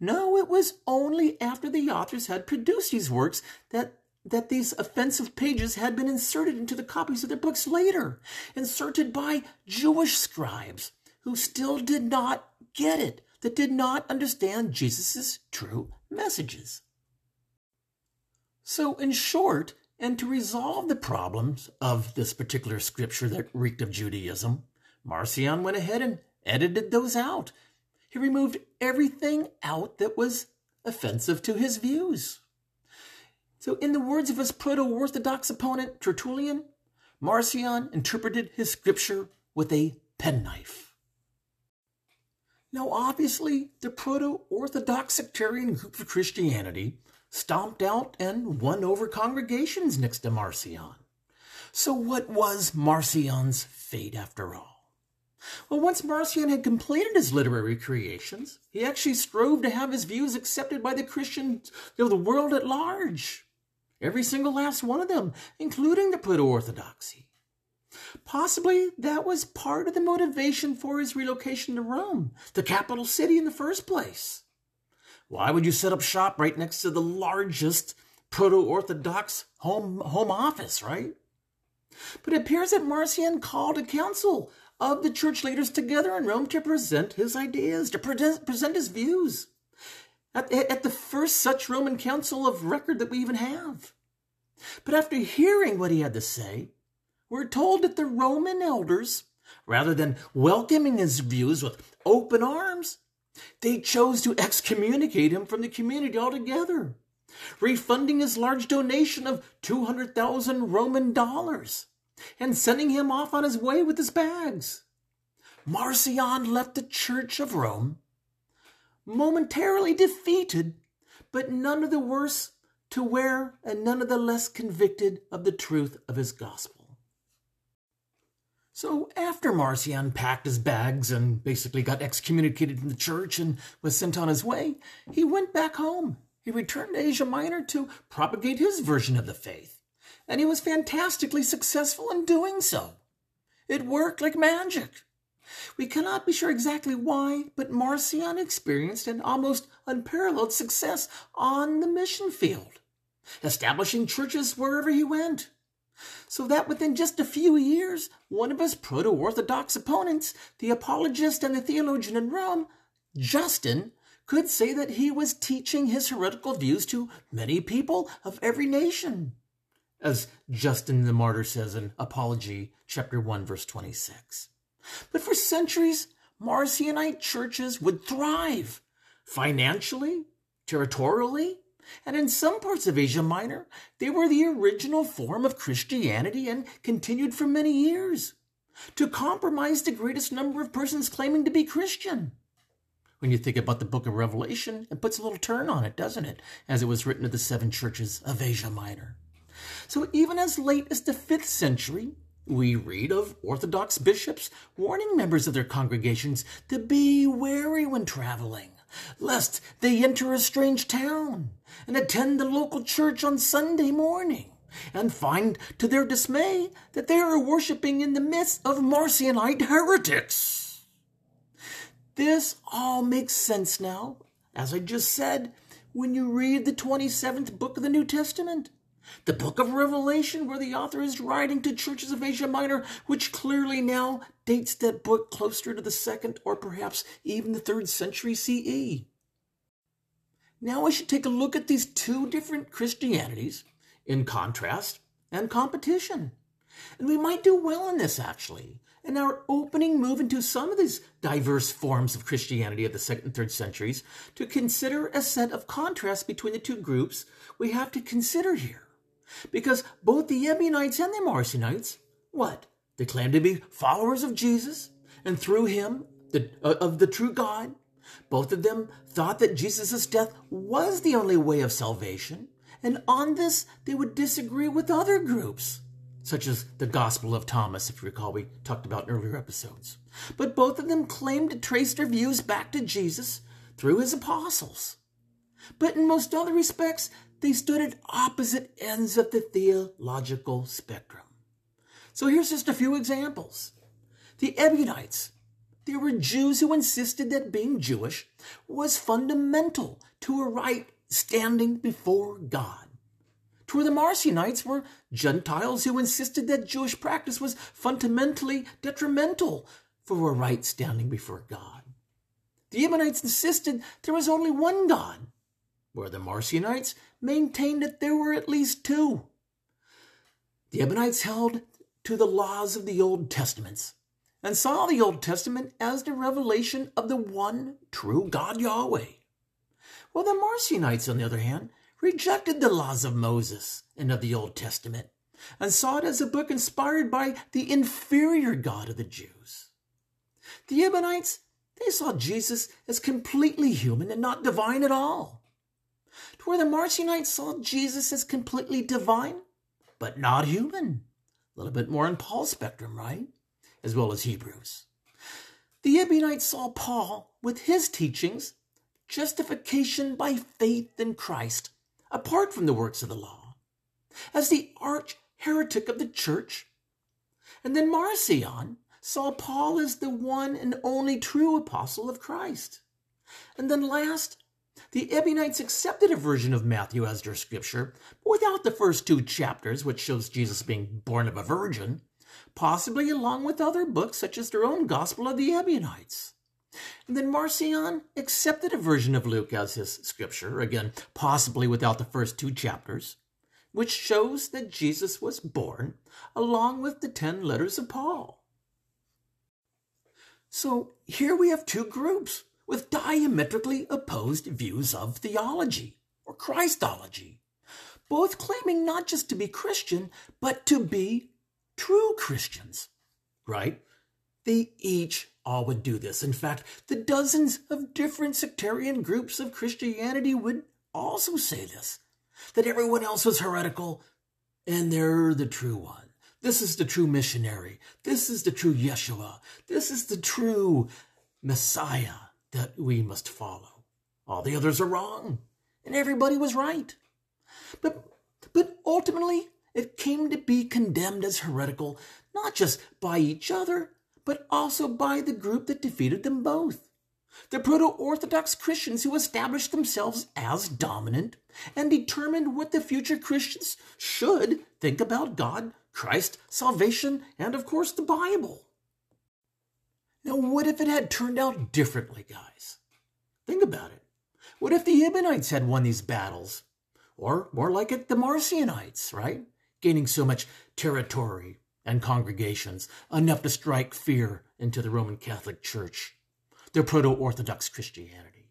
No, it was only after the authors had produced these works that that these offensive pages had been inserted into the copies of their books later, inserted by Jewish scribes who still did not get it, that did not understand Jesus' true messages. So, in short, and to resolve the problems of this particular scripture that reeked of Judaism, Marcion went ahead and edited those out. He removed everything out that was offensive to his views. So, in the words of his proto Orthodox opponent, Tertullian, Marcion interpreted his scripture with a penknife. Now, obviously, the proto Orthodox sectarian group of Christianity stomped out and won over congregations next to Marcion. So, what was Marcion's fate after all? Well, once Marcion had completed his literary creations, he actually strove to have his views accepted by the Christians of the world at large. Every single last one of them, including the proto Orthodoxy. Possibly that was part of the motivation for his relocation to Rome, the capital city in the first place. Why would you set up shop right next to the largest proto Orthodox home, home office, right? But it appears that Marcion called a council of the church leaders together in Rome to present his ideas, to present, present his views. At, at the first such Roman council of record that we even have. But after hearing what he had to say, we're told that the Roman elders, rather than welcoming his views with open arms, they chose to excommunicate him from the community altogether, refunding his large donation of 200,000 Roman dollars and sending him off on his way with his bags. Marcion left the Church of Rome, momentarily defeated, but none of the worse to wear and none of the less convicted of the truth of his gospel. So after Marcion packed his bags and basically got excommunicated from the church and was sent on his way, he went back home. He returned to Asia Minor to propagate his version of the faith, and he was fantastically successful in doing so. It worked like magic. We cannot be sure exactly why, but Marcion experienced an almost unparalleled success on the mission field, establishing churches wherever he went so that within just a few years, one of his proto Orthodox opponents, the apologist and the theologian in Rome, Justin, could say that he was teaching his heretical views to many people of every nation. As Justin the Martyr says in Apology, chapter 1, verse 26. But for centuries, Marcionite churches would thrive financially, territorially, and in some parts of Asia Minor, they were the original form of Christianity and continued for many years, to compromise the greatest number of persons claiming to be Christian. When you think about the book of Revelation, it puts a little turn on it, doesn't it? As it was written to the seven churches of Asia Minor. So even as late as the 5th century, we read of Orthodox bishops warning members of their congregations to be wary when traveling lest they enter a strange town and attend the local church on Sunday morning and find to their dismay that they are worshiping in the midst of Marcionite heretics. This all makes sense now, as I just said, when you read the 27th book of the New Testament. The book of Revelation, where the author is writing to churches of Asia Minor, which clearly now dates that book closer to the second or perhaps even the third century CE. Now I should take a look at these two different Christianities in contrast and competition. And we might do well in this actually, in our opening move into some of these diverse forms of Christianity of the second and third centuries to consider a set of contrasts between the two groups we have to consider here. Because both the Ebionites and the Marcionites, what? They claim to be followers of Jesus, and through him, the, uh, of the true God. Both of them thought that Jesus' death was the only way of salvation, and on this they would disagree with other groups, such as the Gospel of Thomas, if you recall, we talked about in earlier episodes. But both of them claimed to trace their views back to Jesus through his apostles. But in most other respects, they stood at opposite ends of the theological spectrum. So here's just a few examples. The Ebionites, they were Jews who insisted that being Jewish was fundamental to a right standing before God. To the Marcionites were Gentiles who insisted that Jewish practice was fundamentally detrimental for a right standing before God. The Ebionites insisted there was only one God, where the Marcionites maintained that there were at least two. The Ebionites held to the laws of the Old Testaments and saw the Old Testament as the revelation of the one true God Yahweh. While the Marcionites, on the other hand, rejected the laws of Moses and of the Old Testament and saw it as a book inspired by the inferior God of the Jews. The Ebionites, they saw Jesus as completely human and not divine at all. Where the Marcionites saw Jesus as completely divine, but not human. A little bit more in Paul's spectrum, right? As well as Hebrews. The Ebionites saw Paul with his teachings, justification by faith in Christ, apart from the works of the law, as the arch heretic of the church. And then Marcion saw Paul as the one and only true apostle of Christ. And then last, the Ebionites accepted a version of Matthew as their scripture, but without the first two chapters, which shows Jesus being born of a virgin, possibly along with other books such as their own Gospel of the Ebionites. And then Marcion accepted a version of Luke as his scripture, again, possibly without the first two chapters, which shows that Jesus was born along with the ten letters of Paul. So here we have two groups with diametrically opposed views of theology or Christology, both claiming not just to be Christian, but to be true Christians, right? They each all would do this. In fact, the dozens of different sectarian groups of Christianity would also say this that everyone else was heretical and they're the true one. This is the true missionary. This is the true Yeshua. This is the true Messiah that we must follow. All the others are wrong, and everybody was right. But, but ultimately, it came to be condemned as heretical, not just by each other, but also by the group that defeated them both the proto Orthodox Christians who established themselves as dominant and determined what the future Christians should think about God, Christ, salvation, and of course the Bible. Now, what if it had turned out differently, guys? Think about it. What if the Ebionites had won these battles? Or, more like it, the Marcionites, right? Gaining so much territory and congregations, enough to strike fear into the Roman Catholic Church their proto Orthodox Christianity.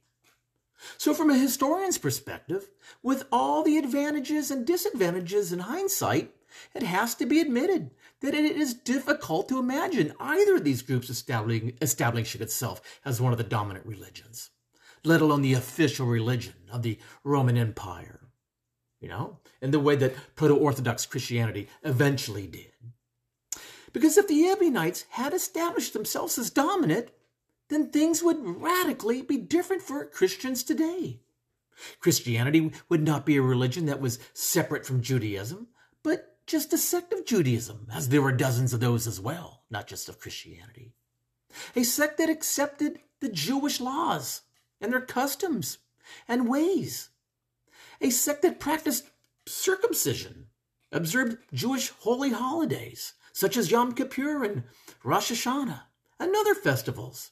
So, from a historian's perspective, with all the advantages and disadvantages in hindsight, it has to be admitted that it is difficult to imagine either of these groups establishing, establishing itself as one of the dominant religions, let alone the official religion of the Roman Empire, you know, in the way that proto Orthodox Christianity eventually did. Because if the Ebionites had established themselves as dominant, then things would radically be different for Christians today. Christianity would not be a religion that was separate from Judaism, but just a sect of Judaism, as there were dozens of those as well, not just of Christianity. A sect that accepted the Jewish laws and their customs and ways. A sect that practiced circumcision, observed Jewish holy holidays, such as Yom Kippur and Rosh Hashanah, and other festivals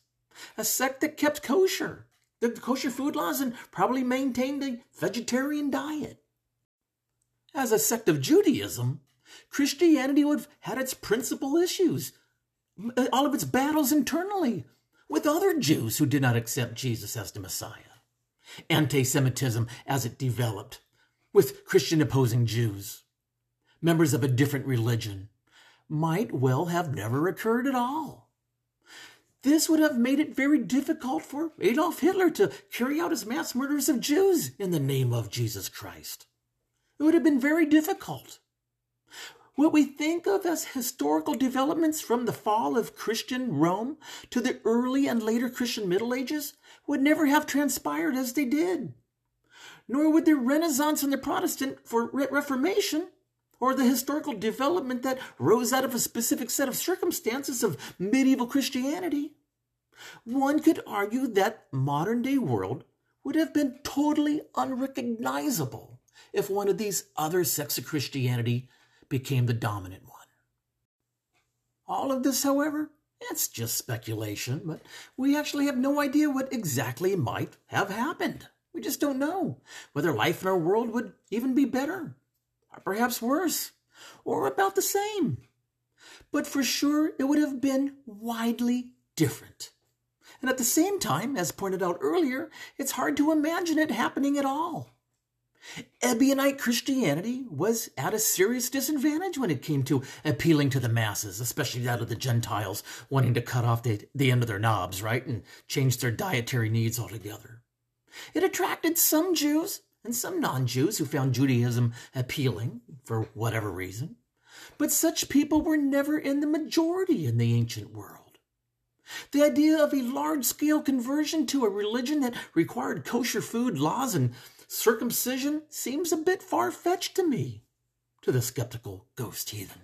a sect that kept kosher, the kosher food laws, and probably maintained a vegetarian diet. As a sect of Judaism, Christianity would have had its principal issues, uh, all of its battles internally with other Jews who did not accept Jesus as the Messiah. Anti Semitism as it developed, with Christian opposing Jews, members of a different religion, might well have never occurred at all. This would have made it very difficult for Adolf Hitler to carry out his mass murders of Jews in the name of Jesus Christ. It would have been very difficult. What we think of as historical developments from the fall of Christian Rome to the early and later Christian Middle Ages would never have transpired as they did. Nor would the Renaissance and the Protestant for Reformation or the historical development that rose out of a specific set of circumstances of medieval Christianity. One could argue that modern day world would have been totally unrecognizable if one of these other sects of Christianity became the dominant one. All of this, however, It's just speculation, but we actually have no idea what exactly might have happened. We just don't know whether life in our world would even be better, or perhaps worse, or about the same. But for sure, it would have been widely different. And at the same time, as pointed out earlier, it's hard to imagine it happening at all. Ebionite Christianity was at a serious disadvantage when it came to appealing to the masses, especially that of the Gentiles wanting to cut off the, the end of their knobs, right, and change their dietary needs altogether. It attracted some Jews and some non Jews who found Judaism appealing for whatever reason, but such people were never in the majority in the ancient world. The idea of a large scale conversion to a religion that required kosher food laws and circumcision seems a bit far fetched to me, to the skeptical ghost heathen.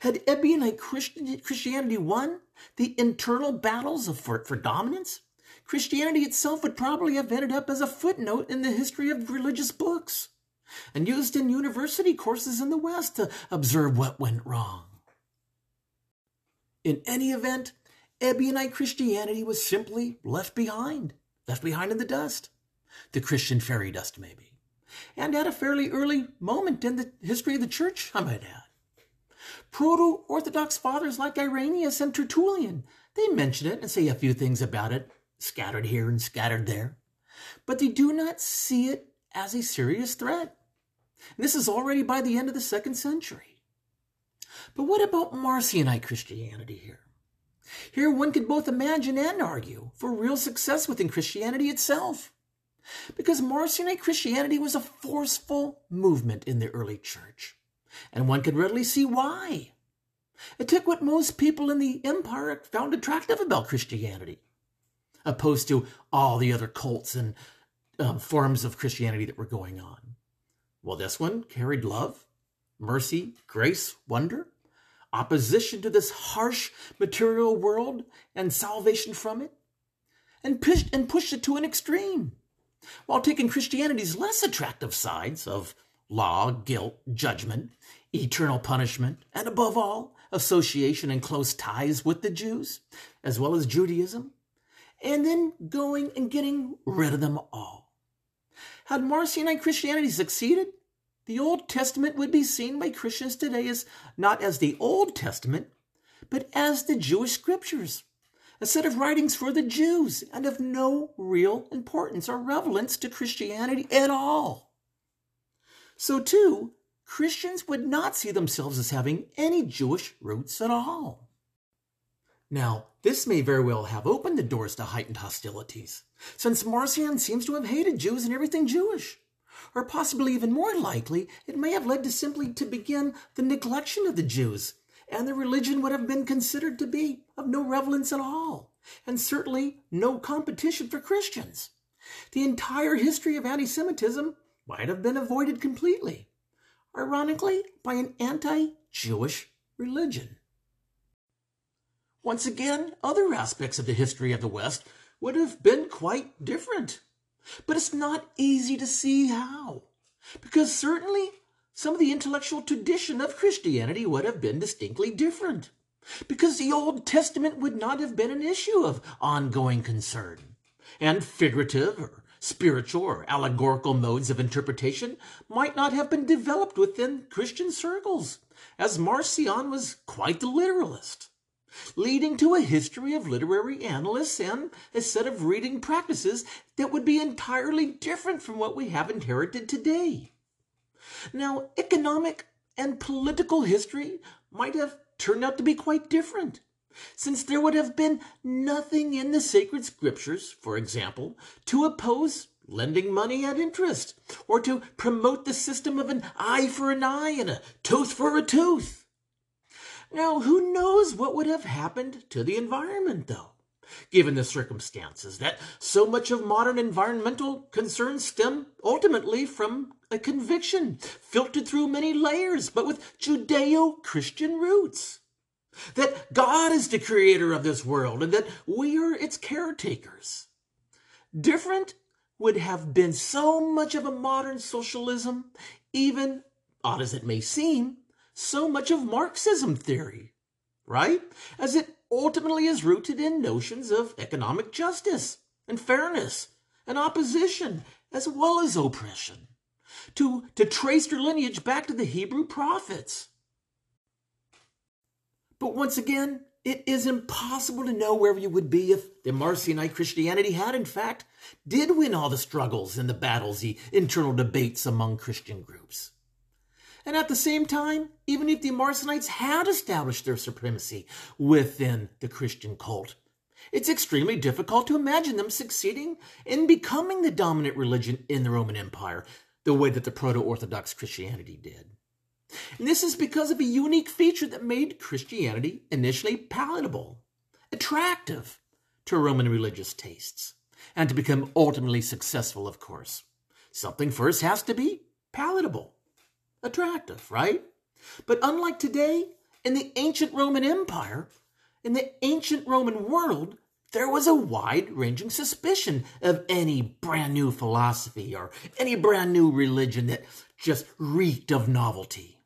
Had Ebionite Christianity won the internal battles of, for, for dominance, Christianity itself would probably have ended up as a footnote in the history of religious books and used in university courses in the West to observe what went wrong. In any event, Ebionite Christianity was simply left behind, left behind in the dust. The Christian fairy dust, maybe. And at a fairly early moment in the history of the church, I might add. Proto Orthodox fathers like Irenaeus and Tertullian, they mention it and say a few things about it, scattered here and scattered there. But they do not see it as a serious threat. And this is already by the end of the second century. But what about Marcionite Christianity here? Here one could both imagine and argue for real success within Christianity itself. Because Marcionite Christianity was a forceful movement in the early church, and one could readily see why. It took what most people in the empire found attractive about Christianity, opposed to all the other cults and um, forms of Christianity that were going on. Well, this one carried love, mercy, grace, wonder, opposition to this harsh material world and salvation from it, and pushed, and pushed it to an extreme, while taking Christianity's less attractive sides of law, guilt, judgment, eternal punishment, and above all, association and close ties with the Jews, as well as Judaism, and then going and getting rid of them all. Had Marcionite Christianity succeeded, the Old Testament would be seen by Christians today as not as the Old Testament, but as the Jewish scriptures, a set of writings for the Jews and of no real importance or relevance to Christianity at all. So, too, Christians would not see themselves as having any Jewish roots at all. Now, this may very well have opened the doors to heightened hostilities, since Marcion seems to have hated Jews and everything Jewish or possibly even more likely, it may have led to simply to begin the neglection of the Jews, and the religion would have been considered to be of no relevance at all, and certainly no competition for Christians. The entire history of anti Semitism might have been avoided completely, ironically, by an anti Jewish religion. Once again, other aspects of the history of the West would have been quite different. But it's not easy to see how. Because certainly some of the intellectual tradition of Christianity would have been distinctly different. Because the Old Testament would not have been an issue of ongoing concern. And figurative or spiritual or allegorical modes of interpretation might not have been developed within Christian circles, as Marcion was quite the literalist leading to a history of literary analysts and a set of reading practices that would be entirely different from what we have inherited today. Now, economic and political history might have turned out to be quite different, since there would have been nothing in the sacred scriptures, for example, to oppose lending money at interest, or to promote the system of an eye for an eye and a tooth for a tooth. Now, who knows what would have happened to the environment, though, given the circumstances that so much of modern environmental concerns stem ultimately from a conviction filtered through many layers, but with Judeo Christian roots. That God is the creator of this world and that we are its caretakers. Different would have been so much of a modern socialism, even, odd as it may seem, so much of Marxism theory, right? As it ultimately is rooted in notions of economic justice and fairness and opposition as well as oppression. To, to trace their lineage back to the Hebrew prophets. But once again, it is impossible to know where you would be if the Marcionite Christianity had, in fact, did win all the struggles and the battles, the internal debates among Christian groups. And at the same time, even if the Marcionites had established their supremacy within the Christian cult, it's extremely difficult to imagine them succeeding in becoming the dominant religion in the Roman Empire, the way that the Proto Orthodox Christianity did. And this is because of a unique feature that made Christianity initially palatable, attractive to Roman religious tastes, and to become ultimately successful, of course. Something first has to be palatable, attractive, right? But unlike today, in the ancient Roman Empire, in the ancient Roman world, there was a wide ranging suspicion of any brand new philosophy or any brand new religion that just reeked of novelty.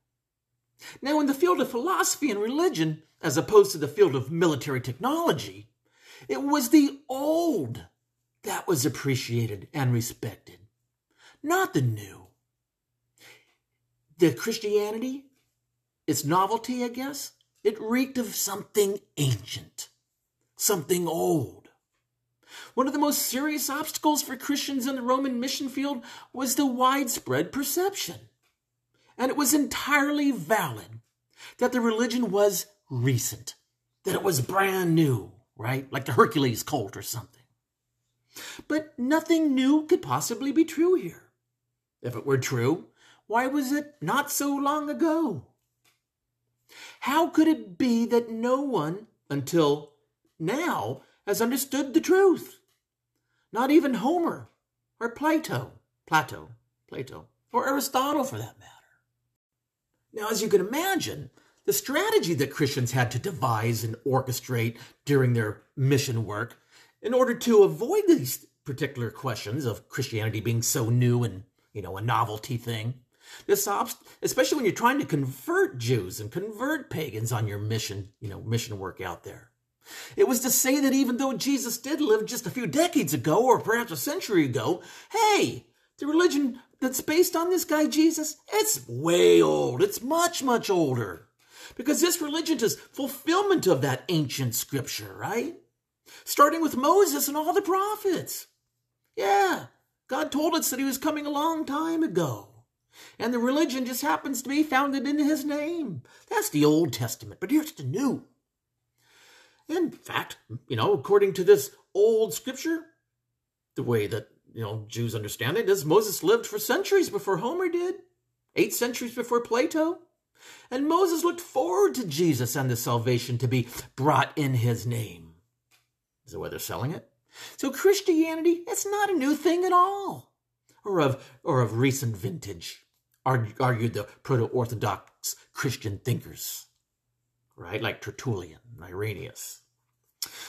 Now, in the field of philosophy and religion, as opposed to the field of military technology, it was the old that was appreciated and respected, not the new. The Christianity, its novelty, I guess, it reeked of something ancient, something old. One of the most serious obstacles for Christians in the Roman mission field was the widespread perception and it was entirely valid that the religion was recent, that it was brand new, right? Like the Hercules cult or something. But nothing new could possibly be true here. If it were true, why was it not so long ago? How could it be that no one, until now, has understood the truth? Not even Homer or Plato, Plato, Plato, or Aristotle for that matter. Now, as you can imagine, the strategy that Christians had to devise and orchestrate during their mission work in order to avoid these particular questions of Christianity being so new and, you know, a novelty thing. This obst- especially when you're trying to convert Jews and convert pagans on your mission, you know, mission work out there. It was to say that even though Jesus did live just a few decades ago or perhaps a century ago, hey, the religion that's based on this guy Jesus, it's way old. It's much, much older. Because this religion is fulfillment of that ancient scripture, right? Starting with Moses and all the prophets. Yeah, God told us that he was coming a long time ago. And the religion just happens to be founded in his name. That's the Old Testament, but here's the New. In fact, you know, according to this old scripture, the way that you know, Jews understand it, is Moses lived for centuries before Homer did, eight centuries before Plato. And Moses looked forward to Jesus and the salvation to be brought in his name. Is that why they're selling it? So Christianity, it's not a new thing at all, or of or of recent vintage, argued the proto-orthodox Christian thinkers, right? Like Tertullian, Irenaeus.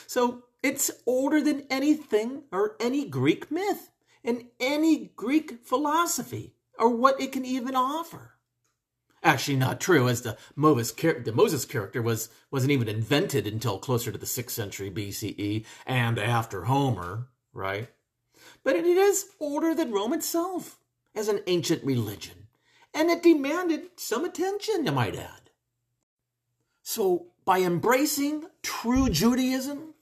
So it's older than anything or any Greek myth and any Greek philosophy or what it can even offer. Actually, not true, as the Moses, the Moses character was, wasn't even invented until closer to the 6th century BCE and after Homer, right? But it is older than Rome itself as an ancient religion, and it demanded some attention, you might add. So, by embracing true Judaism,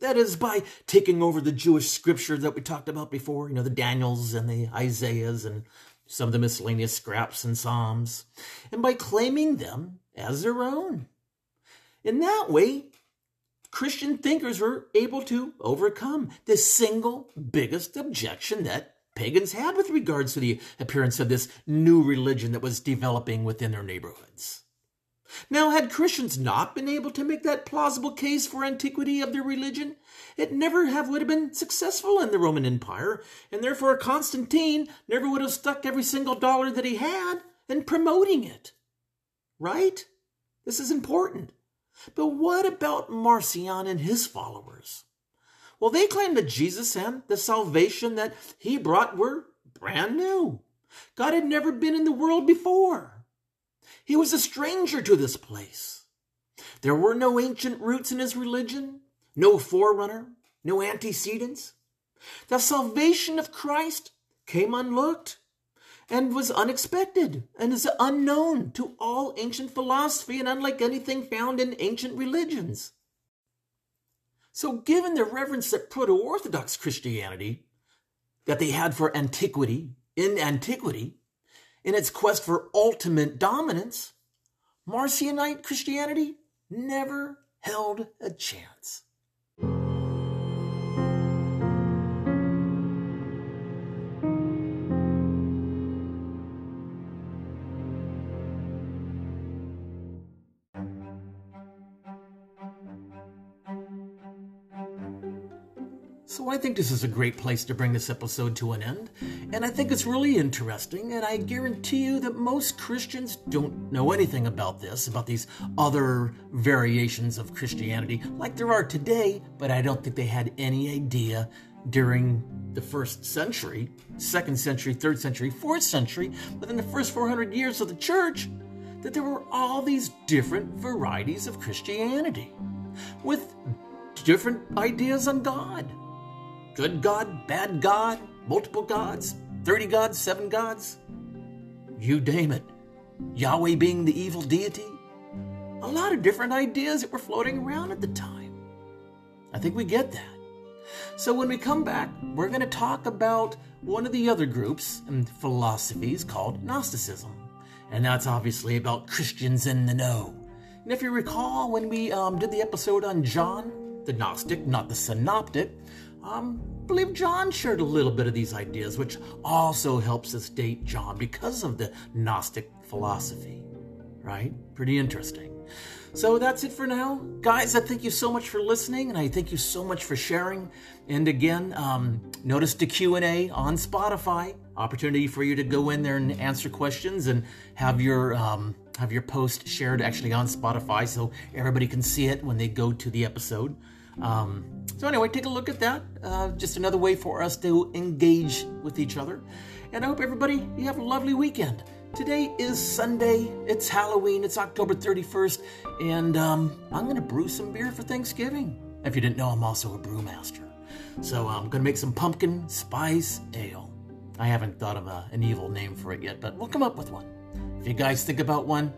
that is by taking over the Jewish scripture that we talked about before, you know, the Daniels and the Isaiahs and some of the miscellaneous scraps and Psalms, and by claiming them as their own. In that way, Christian thinkers were able to overcome the single biggest objection that pagans had with regards to the appearance of this new religion that was developing within their neighborhoods. Now, had Christians not been able to make that plausible case for antiquity of their religion, it never have would have been successful in the Roman Empire, and therefore Constantine never would have stuck every single dollar that he had in promoting it. Right? This is important. But what about Marcion and his followers? Well, they claimed that Jesus and the salvation that he brought were brand new. God had never been in the world before. He was a stranger to this place. There were no ancient roots in his religion, no forerunner, no antecedents. The salvation of Christ came unlooked and was unexpected and is unknown to all ancient philosophy and unlike anything found in ancient religions. So, given the reverence that Proto Orthodox Christianity that they had for antiquity, in antiquity, in its quest for ultimate dominance, Marcionite Christianity never held a chance. So I think this is a great place to bring this episode to an end. And I think it's really interesting. And I guarantee you that most Christians don't know anything about this, about these other variations of Christianity like there are today. But I don't think they had any idea during the first century, second century, third century, fourth century, within the first 400 years of the church, that there were all these different varieties of Christianity with different ideas on God Good God, bad God, multiple gods, 30 gods, seven gods. You name it. Yahweh being the evil deity. A lot of different ideas that were floating around at the time. I think we get that. So when we come back, we're going to talk about one of the other groups and philosophies called Gnosticism. And that's obviously about Christians in the know. And if you recall, when we um, did the episode on John, the Gnostic, not the Synoptic, um, I believe John shared a little bit of these ideas, which also helps us date John because of the Gnostic philosophy. Right? Pretty interesting. So that's it for now. Guys, I thank you so much for listening, and I thank you so much for sharing. And again, um, notice the Q&A on Spotify. Opportunity for you to go in there and answer questions and have your um, have your post shared actually on Spotify so everybody can see it when they go to the episode. Um, so, anyway, take a look at that. Uh, just another way for us to engage with each other. And I hope everybody, you have a lovely weekend. Today is Sunday. It's Halloween. It's October 31st. And um, I'm going to brew some beer for Thanksgiving. If you didn't know, I'm also a brewmaster. So I'm going to make some pumpkin spice ale. I haven't thought of a, an evil name for it yet, but we'll come up with one. If you guys think about one,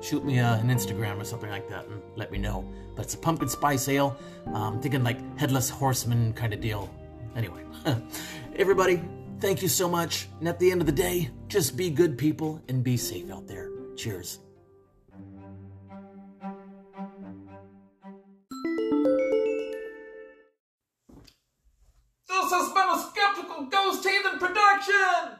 shoot me uh, an Instagram or something like that and let me know. But it's a pumpkin spice ale. Um, thinking like headless horseman kind of deal. Anyway, everybody, thank you so much. And at the end of the day, just be good people and be safe out there. Cheers. This has been a Skeptical Ghost Heathen production!